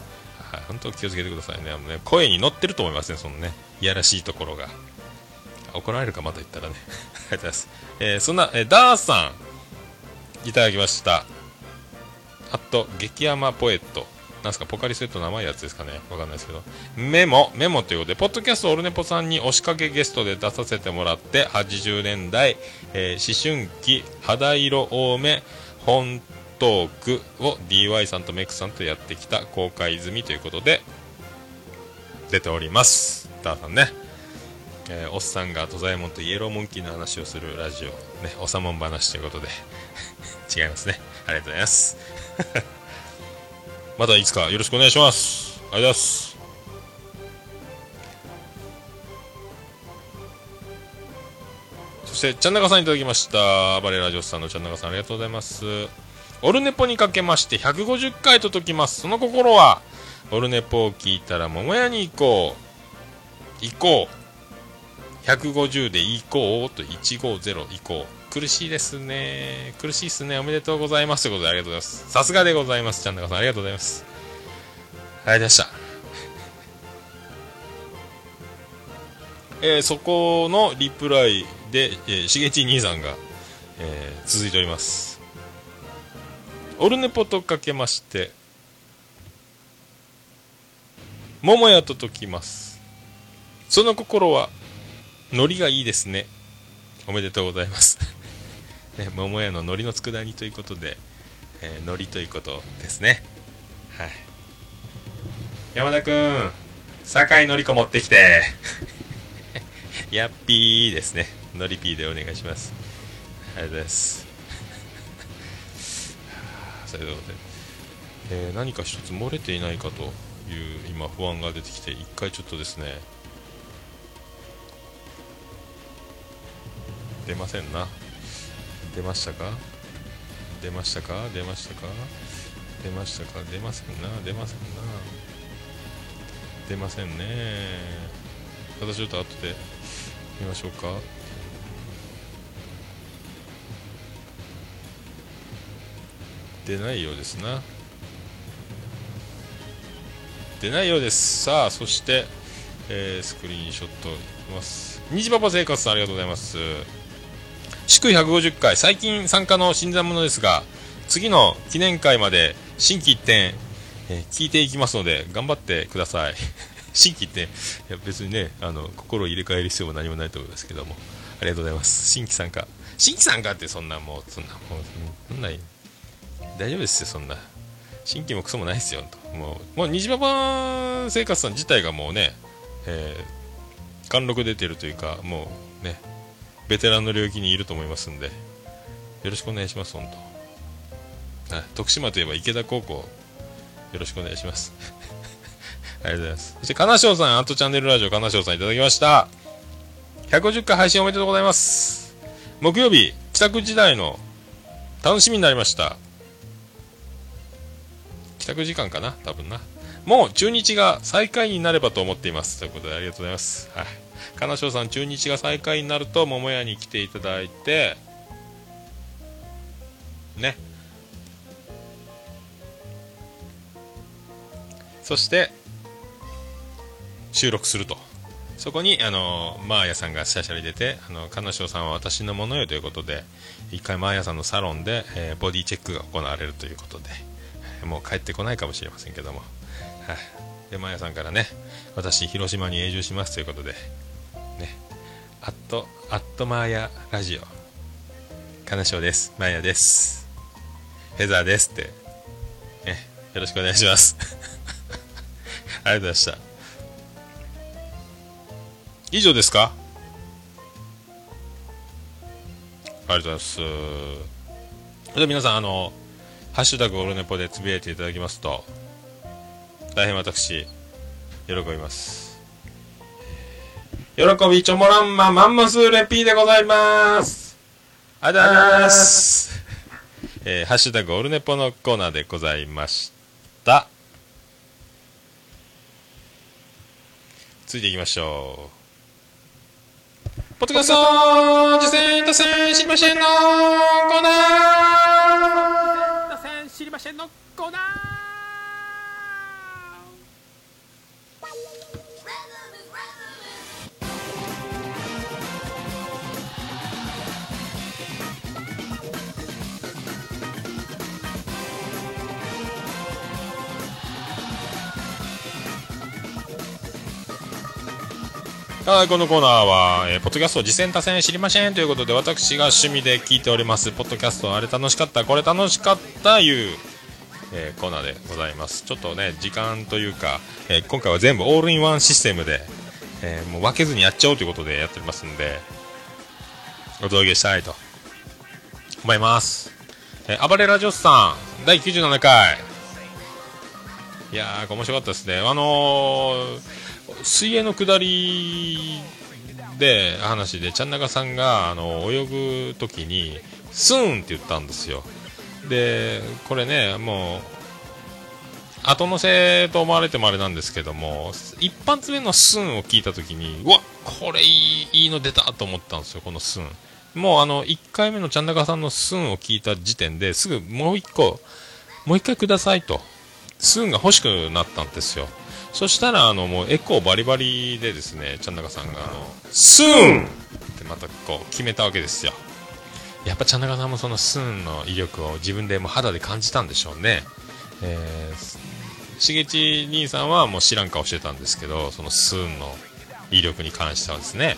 はい、本当気をつけてくださいね。あのね声に乗ってると思いますねそのねいやらしいところが。怒られるかまた言ったらね。ありがとうございます、えーそんな、えーダーさん。いただきました。あと激甘ポエット。なんすかポカリスエットの甘いやつですかね。わかんないですけど。メモメモということでポッドキャストオルネポさんに押しかけゲストで出させてもらって80年代、えー思春期肌色多め本トークを DY さんとメックさんとやってきた公開済みということで出ております。ダーさんね。えーおっさんが土左衛門とイエローモンキーの話をするラジオ、ね、おさもん話ということで。違いますね。ありがとうございます。またいつかよろしくお願いします。ありがとうございます。そしてちゃんなかさんいただきました。暴れラジオスさんのちゃんなかさんありがとうございます。オルネポにかけまして150回と解きます。その心はオルネポを聞いたら桃屋に行こう。行こう。150で行こうと150行こう。苦しいですね。苦しいですね。おめでとうございますということでありがとうございます。さすがでございます。ちゃんなかさんありがとうございます。ありがとうございました。えーそこのリプライで、えー、しげち兄さんが、えー続いております。オルネポとかけまして桃屋と解きます。その心はノリがいいですね。おめでとうございます、ね、桃屋のノリの佃煮ということで、えー、ノリということですね。はい。山田君酒井のり子持ってきて。やっぴーですね。ノリピーでお願いします。ありがとうございます。そういうことで、えー何か一つ漏れていないかという今不安が出てきて一回ちょっとですね。出ませんな出ましたか？出ましたか？出ましたか？出ましたか？出ませんな。出ませんな。出ませんね。私ちょっと後で見ましょうか。出ないようですな。出ないようです。さあそして、えースクリーンショットいきます。虹パパ生活さんありがとうございます。祝150回最近参加の新参者ですが次の記念会まで新規一点、え聞いていきますので頑張ってください。新規一点。いや別にねあの心を入れ替える必要も何もないと思いますけども。ありがとうございます。新規参加。新規参加ってそんなもうそんなもうそんな大丈夫ですよそんな。新規もクソもないですよと。もうもう虹パパ生活さん自体がもうね、えー貫禄出てるというかもうねベテランの領域にいると思いますんでよろしくお願いします本当。あ徳島といえば池田高校。よろしくお願いします。ありがとうございます。そして金賞さんアートチャンネルラジオ金賞さんいただきました。150回配信おめでとうございます。木曜日帰宅時代の楽しみになりました。帰宅時間かな多分な。もう中日が最下位になればと思っています。ということでありがとうございます。はい。金賞さん中日が最下位になると桃屋に来ていただいてね。そして収録すると。そこにあのマーヤさんがシャシャリ出てあの金賞さんは私のものよということで一回マーヤさんのサロンで、えーボディチェックが行われるということでもう帰ってこないかもしれませんけども、はい、でマーヤさんからね私広島に永住しますということでアットアットマーヤラジオ。金賞です。マーヤです。フェザーですって。ねよろしくお願いします。ありがとうございました。以上ですか？ありがとうございます。それでは皆さん、あの、ハッシュタグオルネポでつぶやいていただきますと、大変私、喜びます。喜びちょもらんまマンモスレピーでございます。ありがとうございます。えーハッシュタグオルネポのコーナーでございました。ついていきましょう。ポッドキャスト実践達成知りませんのコーナー知りませんのコーナーはいこのコーナーは、えーポッドキャスト実践多戦知りませんということで私が趣味で聞いております。ポッドキャストあれ楽しかったこれ楽しかったいう、えーコーナーでございます。ちょっとね時間というか、えー今回は全部オールインワンシステムで、えもう分けずにやっちゃおうということでやっておりますんでお届けしたいと思います、え暴れラジオスさん第97回。いやー面白かったですね。あのー水泳の下りで話でちゃんなかさんがあの泳ぐ時にスーンって言ったんですよ。でこれねもう後乗せと思われてもあれなんですけども一発目のスーンを聞いた時にうわこれいいの出たと思ったんですよこのスーン。もうあの1回目のちゃんなかさんのスーンを聞いた時点ですぐもう1個もう1回くださいと。スーンが欲しくなったんですよ。そしたらあのもうエコーバリバリでですねちゃんなかさんがあのスーン！ってまたこう決めたわけですよ。やっぱちゃんなかさんもそのスーンの威力を自分でも肌で感じたんでしょうね。えー、しげち兄さんはもう知らん顔してたんですけどそのスーンの威力に関してはですね。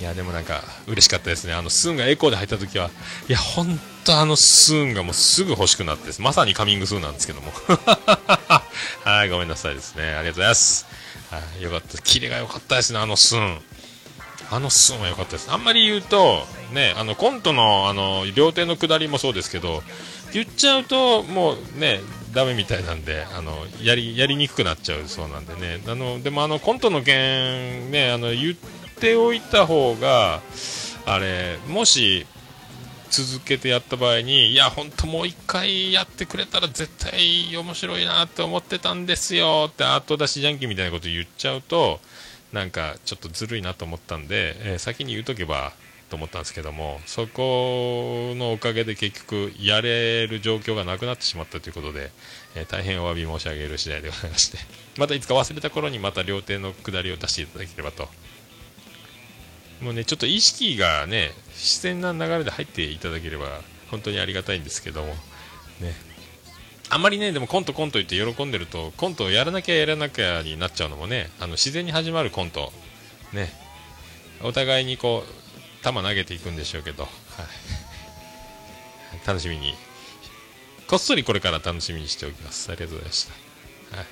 いやでもなんか嬉しかったですね。あのスーンがエコーで入った時はいや本当あのスーンがもうすぐ欲しくなってまさにカミングスーンなんですけども。はいごめんなさいですね。ありがとうございます。はいよかった。キレが良かったですねあのスーン。あのスーンは良かったです。あんまり言うとねあのコントのあの両手の下りもそうですけど言っちゃうともうねダメみたいなんであのやりやりにくくなっちゃうそうなんでね。あのでもあのコントの件ねあの言っておいた方があれもし続けてやった場合にいや本当もう一回やってくれたら絶対面白いなって思ってたんですよって後出しジャンキーみたいなこと言っちゃうとなんかちょっとずるいなと思ったんで、えー先に言うとけばと思ったんですけどもそこのおかげで結局やれる状況がなくなってしまったということで、えー大変お詫び申し上げる次第でございまして。またいつか忘れた頃にまた両手の下りを出していただければともうねちょっと意識がね自然な流れで入っていただければ本当にありがたいんですけども。ね。あんまりねでもコントコント言って喜んでるとコントをやらなきゃやらなきゃになっちゃうのもねあの自然に始まるコント。ね。お互いにこう球投げていくんでしょうけど、はい、楽しみに。こっそりこれから楽しみにしておきます。ありがとうございました、はい、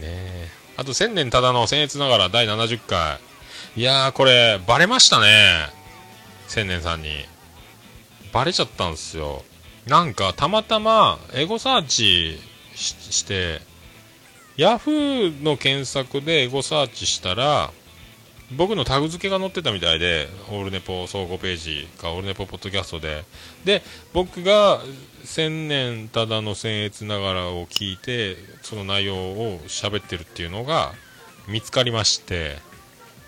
ねえ。あと千年ただの僭越ながら第70回。いやーこれバレましたね。千年さんに。バレちゃったんですよ。なんかたまたまエゴサーチししてヤフーの検索でエゴサーチしたら僕のタグ付けが載ってたみたいでオールネポ総合ページかオールネポポッドキャストで。で僕が千年ただの僭越ながらを聞いてその内容を喋ってるっていうのが見つかりまして。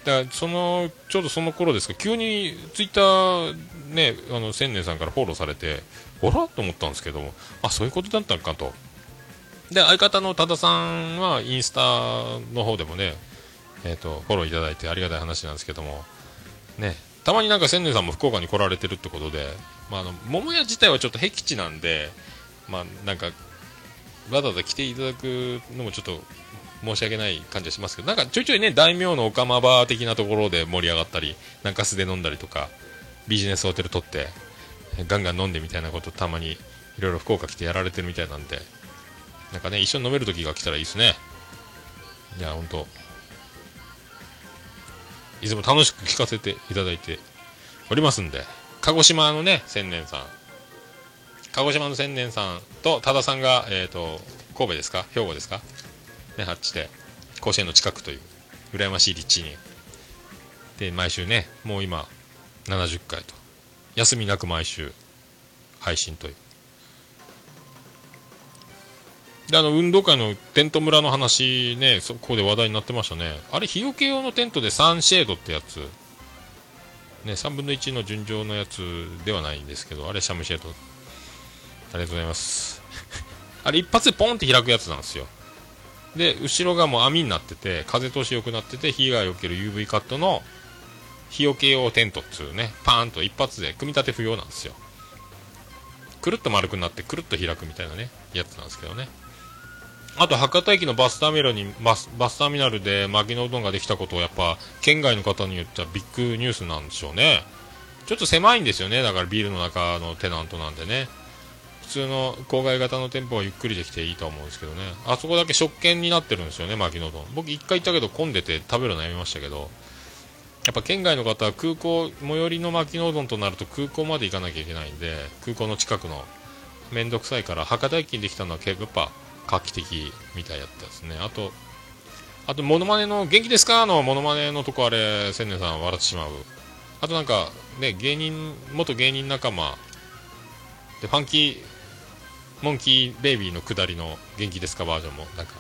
だからそのちょうどその頃ですか急にツイッターねあの千年さんからフォローされてあら？と思ったんですけどもあそういうことだったのかと。で相方の多田さんはインスタの方でもねえー、とフォローいただいてありがたい話なんですけどもねたまになんか千年さんも福岡に来られてるってことで、まあ、あの桃屋自体はちょっと僻地なんでまあなんかわざわざ来ていただくのもちょっと申し訳ない感じはしますけどなんかちょいちょいね大名のオカマバー的なところで盛り上がったりなんか素で飲んだりとかビジネスホテル取ってガンガン飲んでみたいなことたまにいろいろ福岡来てやられてるみたいなんでなんかね一緒に飲める時が来たらいいですね。いや本当いつも楽しく聞かせていただいておりますんで鹿児島のね千年さん。鹿児島の千年さんと多田さんが、えー、と神戸ですか？兵庫ですか？ねあっちで甲子園の近くという羨ましい立地に。で毎週ねもう今70回と。休みなく毎週配信という。であの運動会のテント村の話ねそこで話題になってましたね。あれ日よけ用のテントでサンシェードってやつ。ね3分の1の純情のやつではないんですけどあれシャムシェード。ありがとうございます。あれ一発でポンって開くやつなんですよ。で後ろがもう網になってて風通し良くなってて火がよける UV カットの日よけ用テントっつうねパーンと一発で組み立て不要なんですよ。くるっと丸くなってくるっと開くみたいなねやつなんですけどね。あと博多駅のバスターミナルにバスバスターミナルで牧野うどんができたことをやっぱ県外の方に言ったらビッグニュースなんでしょうね。ちょっと狭いんですよね。だからビールの中のテナントなんでね。普通の郊外型の店舗はゆっくりできていいと思うんですけどね。あそこだけ食券になってるんですよね牧野うどん僕1回行ったけど混んでて食べるのやめましたけど。やっぱ県外の方は空港最寄りの牧野うどんとなると空港まで行かなきゃいけないんで空港の近くの面倒くさいから博多駅にできたのは結構やっぱ画期的みたいやったですね。あとあとモノマネの元気ですか？のモノマネのとこあれ千年さん笑ってしまう。あとなんかね芸人元芸人仲間。でファンキーモンキーベイビーの下りの元気ですかバージョンも。なんか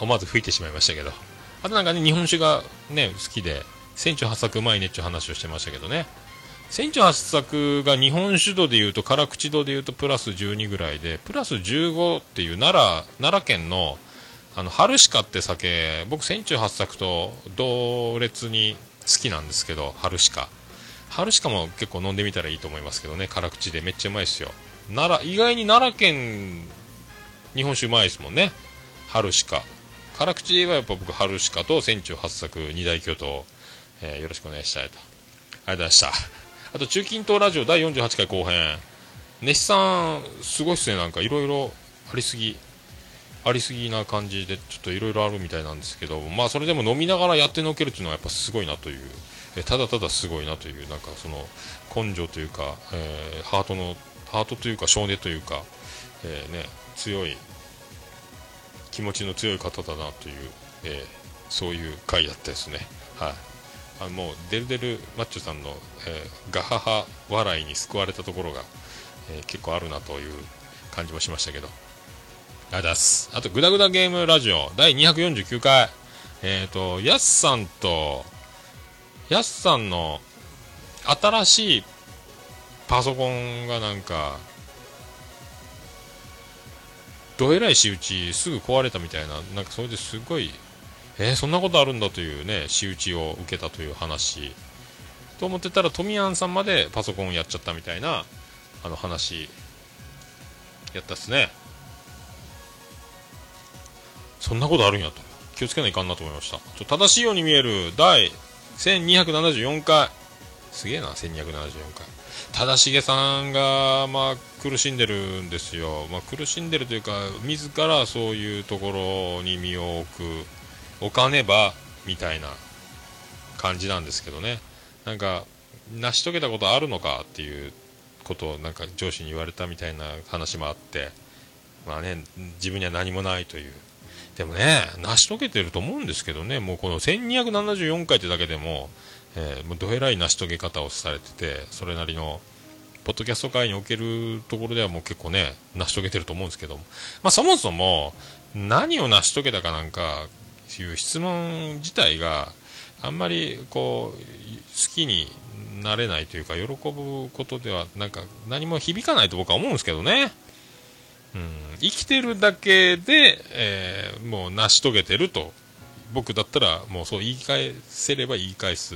思わず吹いてしまいましたけど。あとなんかね日本酒がね好きで船長八作うまいねっていう話をしてましたけどね。船長八作が日本酒度でいうと辛口度でいうとプラス12ぐらいでプラス15っていう奈良奈良県のあの春鹿って酒僕船長八作と同列に好きなんですけど春鹿。春鹿も結構飲んでみたらいいと思いますけどね。辛口で。めっちゃうまいですよ。奈良意外に奈良県日本酒うまいですもんね。春鹿。辛口で言えばやっぱ僕春鹿と船長八作二大巨頭、えーよろしくお願いしたいと。ありがとうございました。あと中近東ラジオ第48回後編。熱さんすごいっすね。なんかいろいろありすぎありすぎな感じでちょっといろいろあるみたいなんですけど。まあそれでも飲みながらやってのけるっていうのはやっぱすごいなという。えただただすごいなというなんかその根性というか、えーハートのハートというか少年というか、えーね、強い気持ちの強い方だなという、えーそういう回だったですね。はい。あのもうデルデルマッチョさんの、えーガハハ笑いに救われたところが、えー結構あるなという感じもしましたけど。ありがとうございます。あとグダグダゲームラジオ第249回。えっ、とヤスさんとヤスさんの新しいパソコンがなんかどえらい仕打ちすぐ壊れたみたいななんかそれですごいえーそんなことあるんだというね仕打ちを受けたという話。と思ってたらトミヤンさんまでパソコンやっちゃったみたいなあの話やったっすね。そんなことあるんやと。気をつけないかんなと思いました。ちょ正しいように見える第1274回。すげえな1274回。正成さんが、まあ、苦しんでるんですよ、まあ、苦しんでるというか自らそういうところに身を置く置かねばみたいな感じなんですけどね。なんか成し遂げたことあるのかっていうことをなんか上司に言われたみたいな話もあってまあね自分には何もないという。でもね成し遂げてると思うんですけどね。もうこの1274回ってだけでも、えーもうどえらい成し遂げ方をされててそれなりのポッドキャスト界におけるところではもう結構ね成し遂げてると思うんですけども、まあ、そもそも何を成し遂げたかなんかいう質問自体があんまりこう好きになれないというか喜ぶことではなんか何も響かないと僕は思うんですけどね、うん、生きてるだけで、えーもう成し遂げてると僕だったらもうそう言い返せれば言い返す。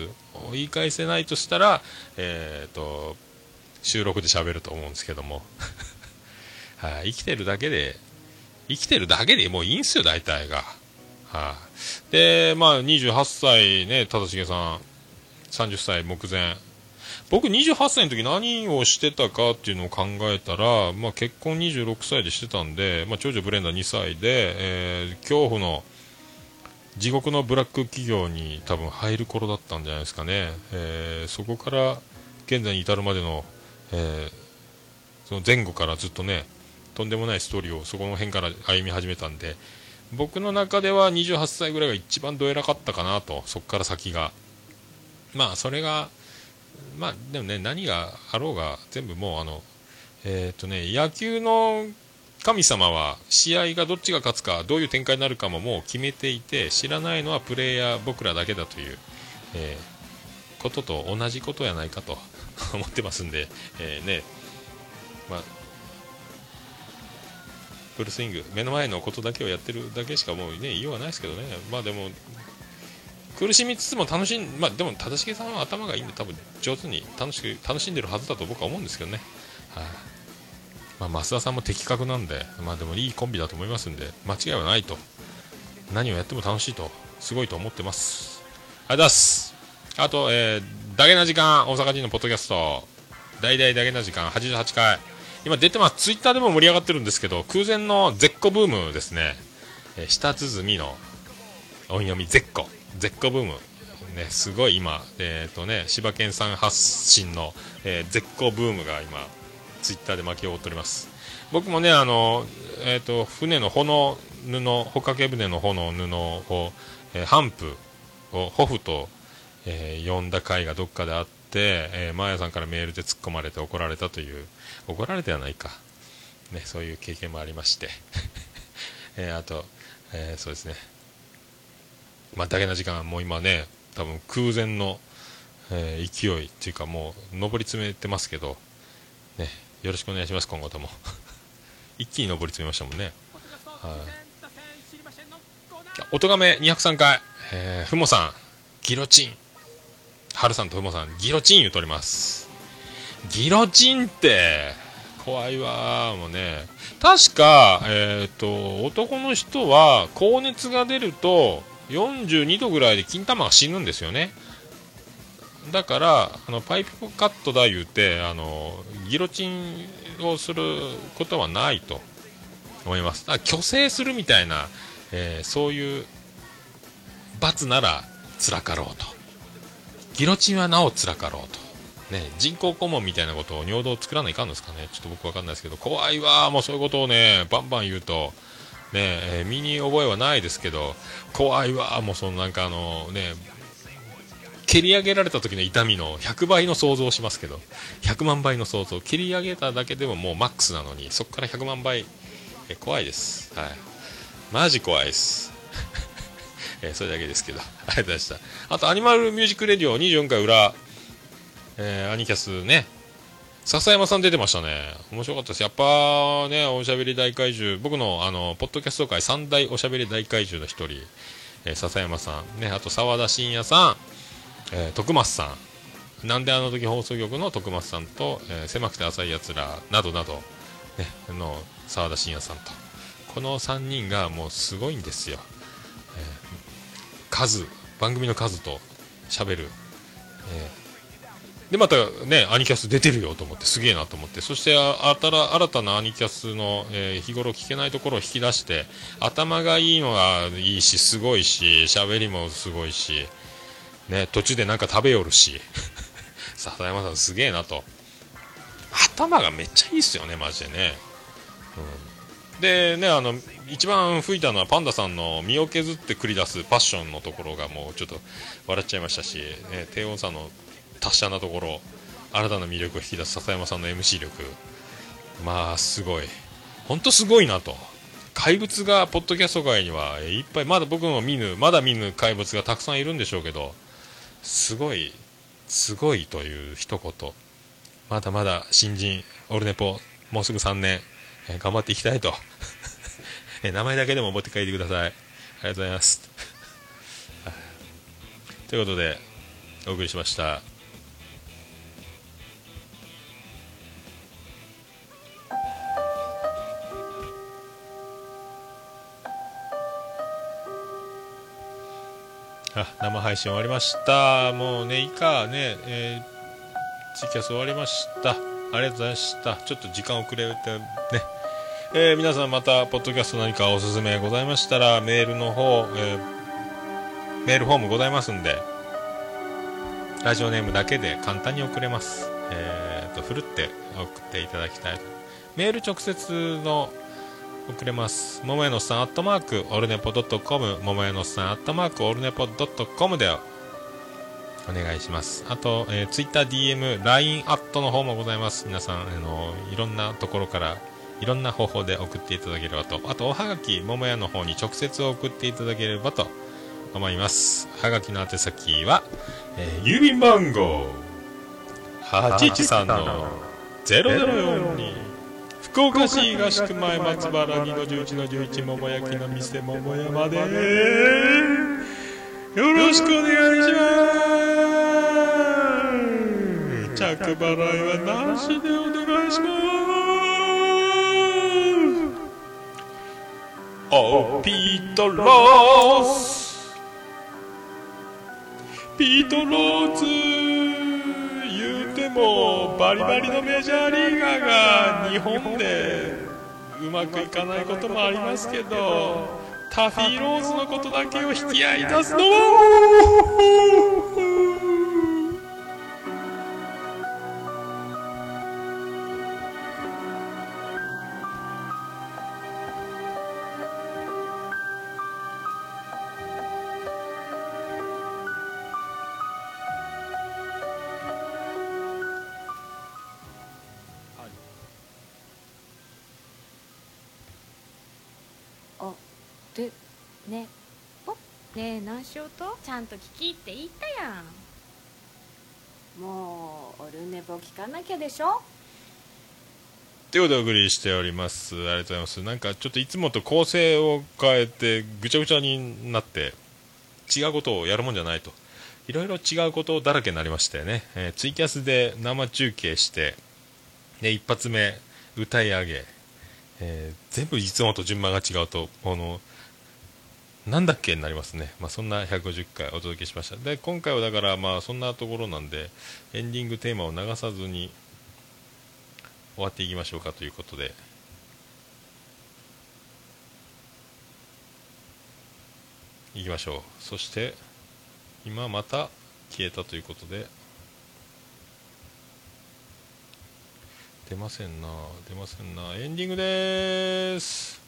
言い返せないとしたら、えー、と収録で喋ると思うんですけども、はい、生きてるだけで生きてるだけでもういいんすよ大体が。はい、で、まあ、28歳ね、忠重さん、30歳目前。僕28歳の時何をしてたかっていうのを考えたら、まあ、結婚26歳でしてたんで、まあ、長女ブレンダー2歳で、えー恐怖の地獄のブラック企業に多分入る頃だったんじゃないですかね、えーそこから現在に至るまでの,、えーその前後からずっとねとんでもないストーリーをそこの辺から歩み始めたんで僕の中では28歳ぐらいが一番どえらかったかなとそこから先が。まあそれがまあでもね何があろうが全部もうあのえっ、とね野球の神様は試合がどっちが勝つかどういう展開になるかももう決めていて知らないのはプレイヤー僕らだけだという、えーことと同じことやないかと 思ってますんで、えーね。ま、フルスイング目の前のことだけをやってるだけしかもうね言いようがないですけどね。まあでも苦しみつつも楽しんまあでも正成さんは頭がいいんで多分上手に楽しく楽しんでるはずだと僕は思うんですけどね。はい、まあ、増田さんも的確なんで、まあ、でもいいコンビだと思いますんで間違いはないと。何をやっても楽しいとすごいと思ってます。ありがとうございます。あと、えー、ダゲな時間大阪人のポッドキャスト。大々ダゲな時間88回。今出てます。ツイッターでも盛り上がってるんですけど空前の絶個ブームですね、えー、舌鼓の音読み絶個絶個ブーム。ね、すごい今、えーとね、柴犬さん発信の、えー、絶好ブームが今、ツイッターで巻き起こっております。僕もねあの、えーと、船の帆の布帆掛け船の帆の布を、えー、ハンプをホフと、えー、呼んだ回がどっかであって、えー、マーヤさんからメールで突っ込まれて怒られたという怒られてはないか、ね、そういう経験もありまして、えー、あと、えー、そうですね。まあ、だけな時間もう今ね多分空前の、えー、勢いっていうかもう上り詰めてますけどね。よろしくお願いします、今後とも。一気に上り詰めましたもんね。はい、おとがめ203回、えー、ふもさん、ギロチン。はるさんとふもさん、ギロチン言うとります。ギロチンって、怖いわもうね。確か、えっ、ー、と、男の人は、高熱が出ると、42度ぐらいで金玉が死ぬんですよね。だからあのパイプカットだ言うてあのギロチンをすることはないと思います。虚勢するみたいな、えー、そういう罰ならつらかろうと。ギロチンはなおつらかろうと、ね、人工肛門みたいなことを尿道を作らないかんですかね。ちょっと僕分かんないですけど怖いわもうそういうことをねバンバン言うとねえ、身に覚えはないですけど怖いわもうそのなんかあのね蹴り上げられた時の痛みの100倍の想像をしますけど100万倍の想像蹴り上げただけでももうマックスなのにそこから100万倍え怖いです。はい。マジ怖いです。えそれだけですけど。ありがとうございました。あとアニマルミュージックレディオ24回裏、えー、アニキャスね。笹山さん出てましたね。面白かったです。やっぱねおしゃべり大怪獣。僕のあのポッドキャスト界三大おしゃべり大怪獣の一人、えー、笹山さん。ねあと澤田信也さん。えー、徳松さん。なんであの時放送局の徳松さんと、えー、狭くて浅いやつらなどなど、ね、の澤田信也さんと。この3人がもうすごいんですよ、えー、数番組の数としゃべる、えー、でまたねアニキャス出てるよと思ってすげえなと思って。そしてあたら新たなアニキャスの、えー、日頃聞けないところを引き出して頭がいいのがいいしすごいし喋りもすごいしね、途中でなんか食べよるし。笹山さんすげえなと。頭がめっちゃいいっすよねマジでね、うん、でねあの一番吹いたのはパンダさんの身を削って繰り出すパッションのところがもうちょっと笑っちゃいましたし、ね、低音さんの達者なところ新たな魅力を引き出す笹山さんの MC 力。まあすごい。本当すごいなと。怪物がポッドキャスト界にはいっぱいまだ僕の見ぬまだ見ぬ怪物がたくさんいるんでしょうけどすごい、すごいという一言。まだまだ新人、オルネポ、もうすぐ3年、えー、頑張っていきたいと。え名前だけでも持って帰ってください。ありがとうございます。ということで、お送りしました。あ 生配信終わりました。もうねいいかね。えー、ツイキャス終わりました。ありがとうございました。ちょっと時間遅れてね。えー、皆さんまたポッドキャスト何かおすすめございましたらメールの方、えー、メールフォームございますんでラジオネームだけで簡単に送れます。えーと、ふるって送っていただきたい。メール直接の送れます。ももやのさん、アットマーク、オルネポドットコム、ももやのさん、アットマーク、オルネポドットコムでお願いします。あと、えー、ツイッター DM、LINE アットの方もございます。皆さん、あのいろんなところから、いろんな方法で送っていただければと。あと、おはがき、ももやの方に直接送っていただければと思います。はがきの宛先は、えー、郵便番号、813の0042。岡市東区前松原2の11の11桃焼きの店桃山でよろしくお願いします。着払いはなしでお願いします。おピートロース。ピートローもバリバリのメジャーリーガーが日本でうまくいかないこともありますけどタフィーローズのことだけを引き合い出すのは何しようと？ちゃんと聞きって言ったやん。もうオルネポ聞かなきゃでしょ？ということでお送りしております。ありがとうございます。なんかちょっといつもと構成を変えてぐちゃぐちゃになって違うことをやるもんじゃないと。いろいろ違うことだらけになりましてね、えーツイキャスで生中継してで一発目歌い上げ、えー全部いつもと順番が違うとこのなんだっけになりますね、まあ、そんな150回お届けしました。で今回はだからまあそんなところなんでエンディングテーマを流さずに終わっていきましょうかということで。いきましょう。そして今また消えたということで。出ませんな。出ませんな。エンディングでーす。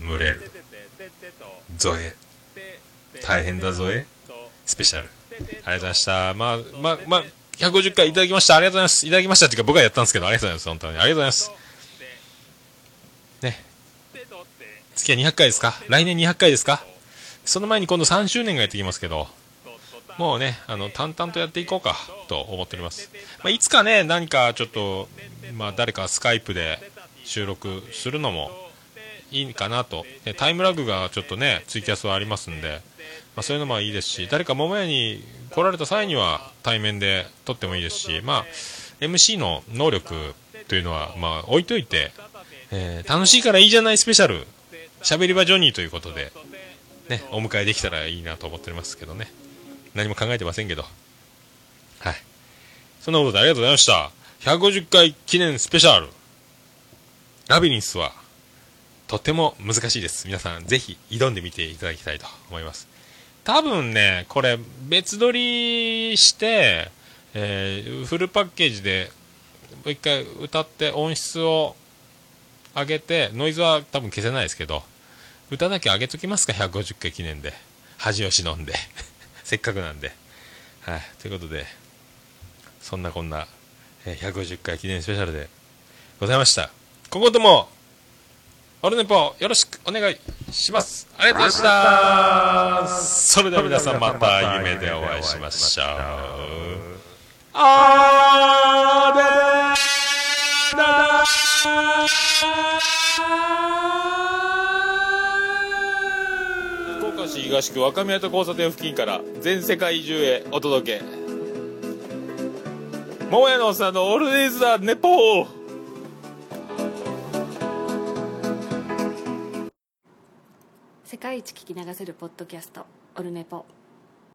群れる。ゾエ。大変だゾエスペシャル。ありがとうございました。まあまあまあ150回いただきました。ありがとうございます。いただきましたっていうか僕がやったんですけどありがとうございます本当に。ありがとうございます。ね。次は200回ですか？来年200回ですか？その前に今度3周年がやってきますけどもうねあの淡々とやっていこうかと思っております、まあ、いつかね何かちょっと、まあ、誰かスカイプで収録するのもいいかなと。でタイムラグがちょっとねツイキャスはありますんで、まあ、そういうのもいいですし誰か桃屋に来られた際には対面で撮ってもいいですし、まあ、MC の能力というのは、まあ、置いといて、えー楽しいからいいじゃないスペシャル。喋り場ジョニーということで、ね、お迎えできたらいいなと思っておりますけどね。何も考えてませんけど。はい。そんなことでありがとうございました。150回記念スペシャル。ラビリンスはとても難しいです。皆さんぜひ挑んでみていただきたいと思います。多分ねこれ別撮りして、えーフルパッケージでもう一回歌って音質を上げてノイズは多分消せないですけど歌だけ上げときますか？150回記念で。恥を忍んで。せっかくなんで。はい。ということでそんなこんな、えー150回記念スペシャルでございました。今後ともオルネポよろしくお願いします。ありがとうございました。それでは皆さんまた夢でお会いしましょう。あーでだ福岡市東区若宮と交差点付近から全世界中へお届け。桃屋のおっさんのオールディーズ・ザ・ネポー。世界一聞き流せるポッドキャストオルネポ。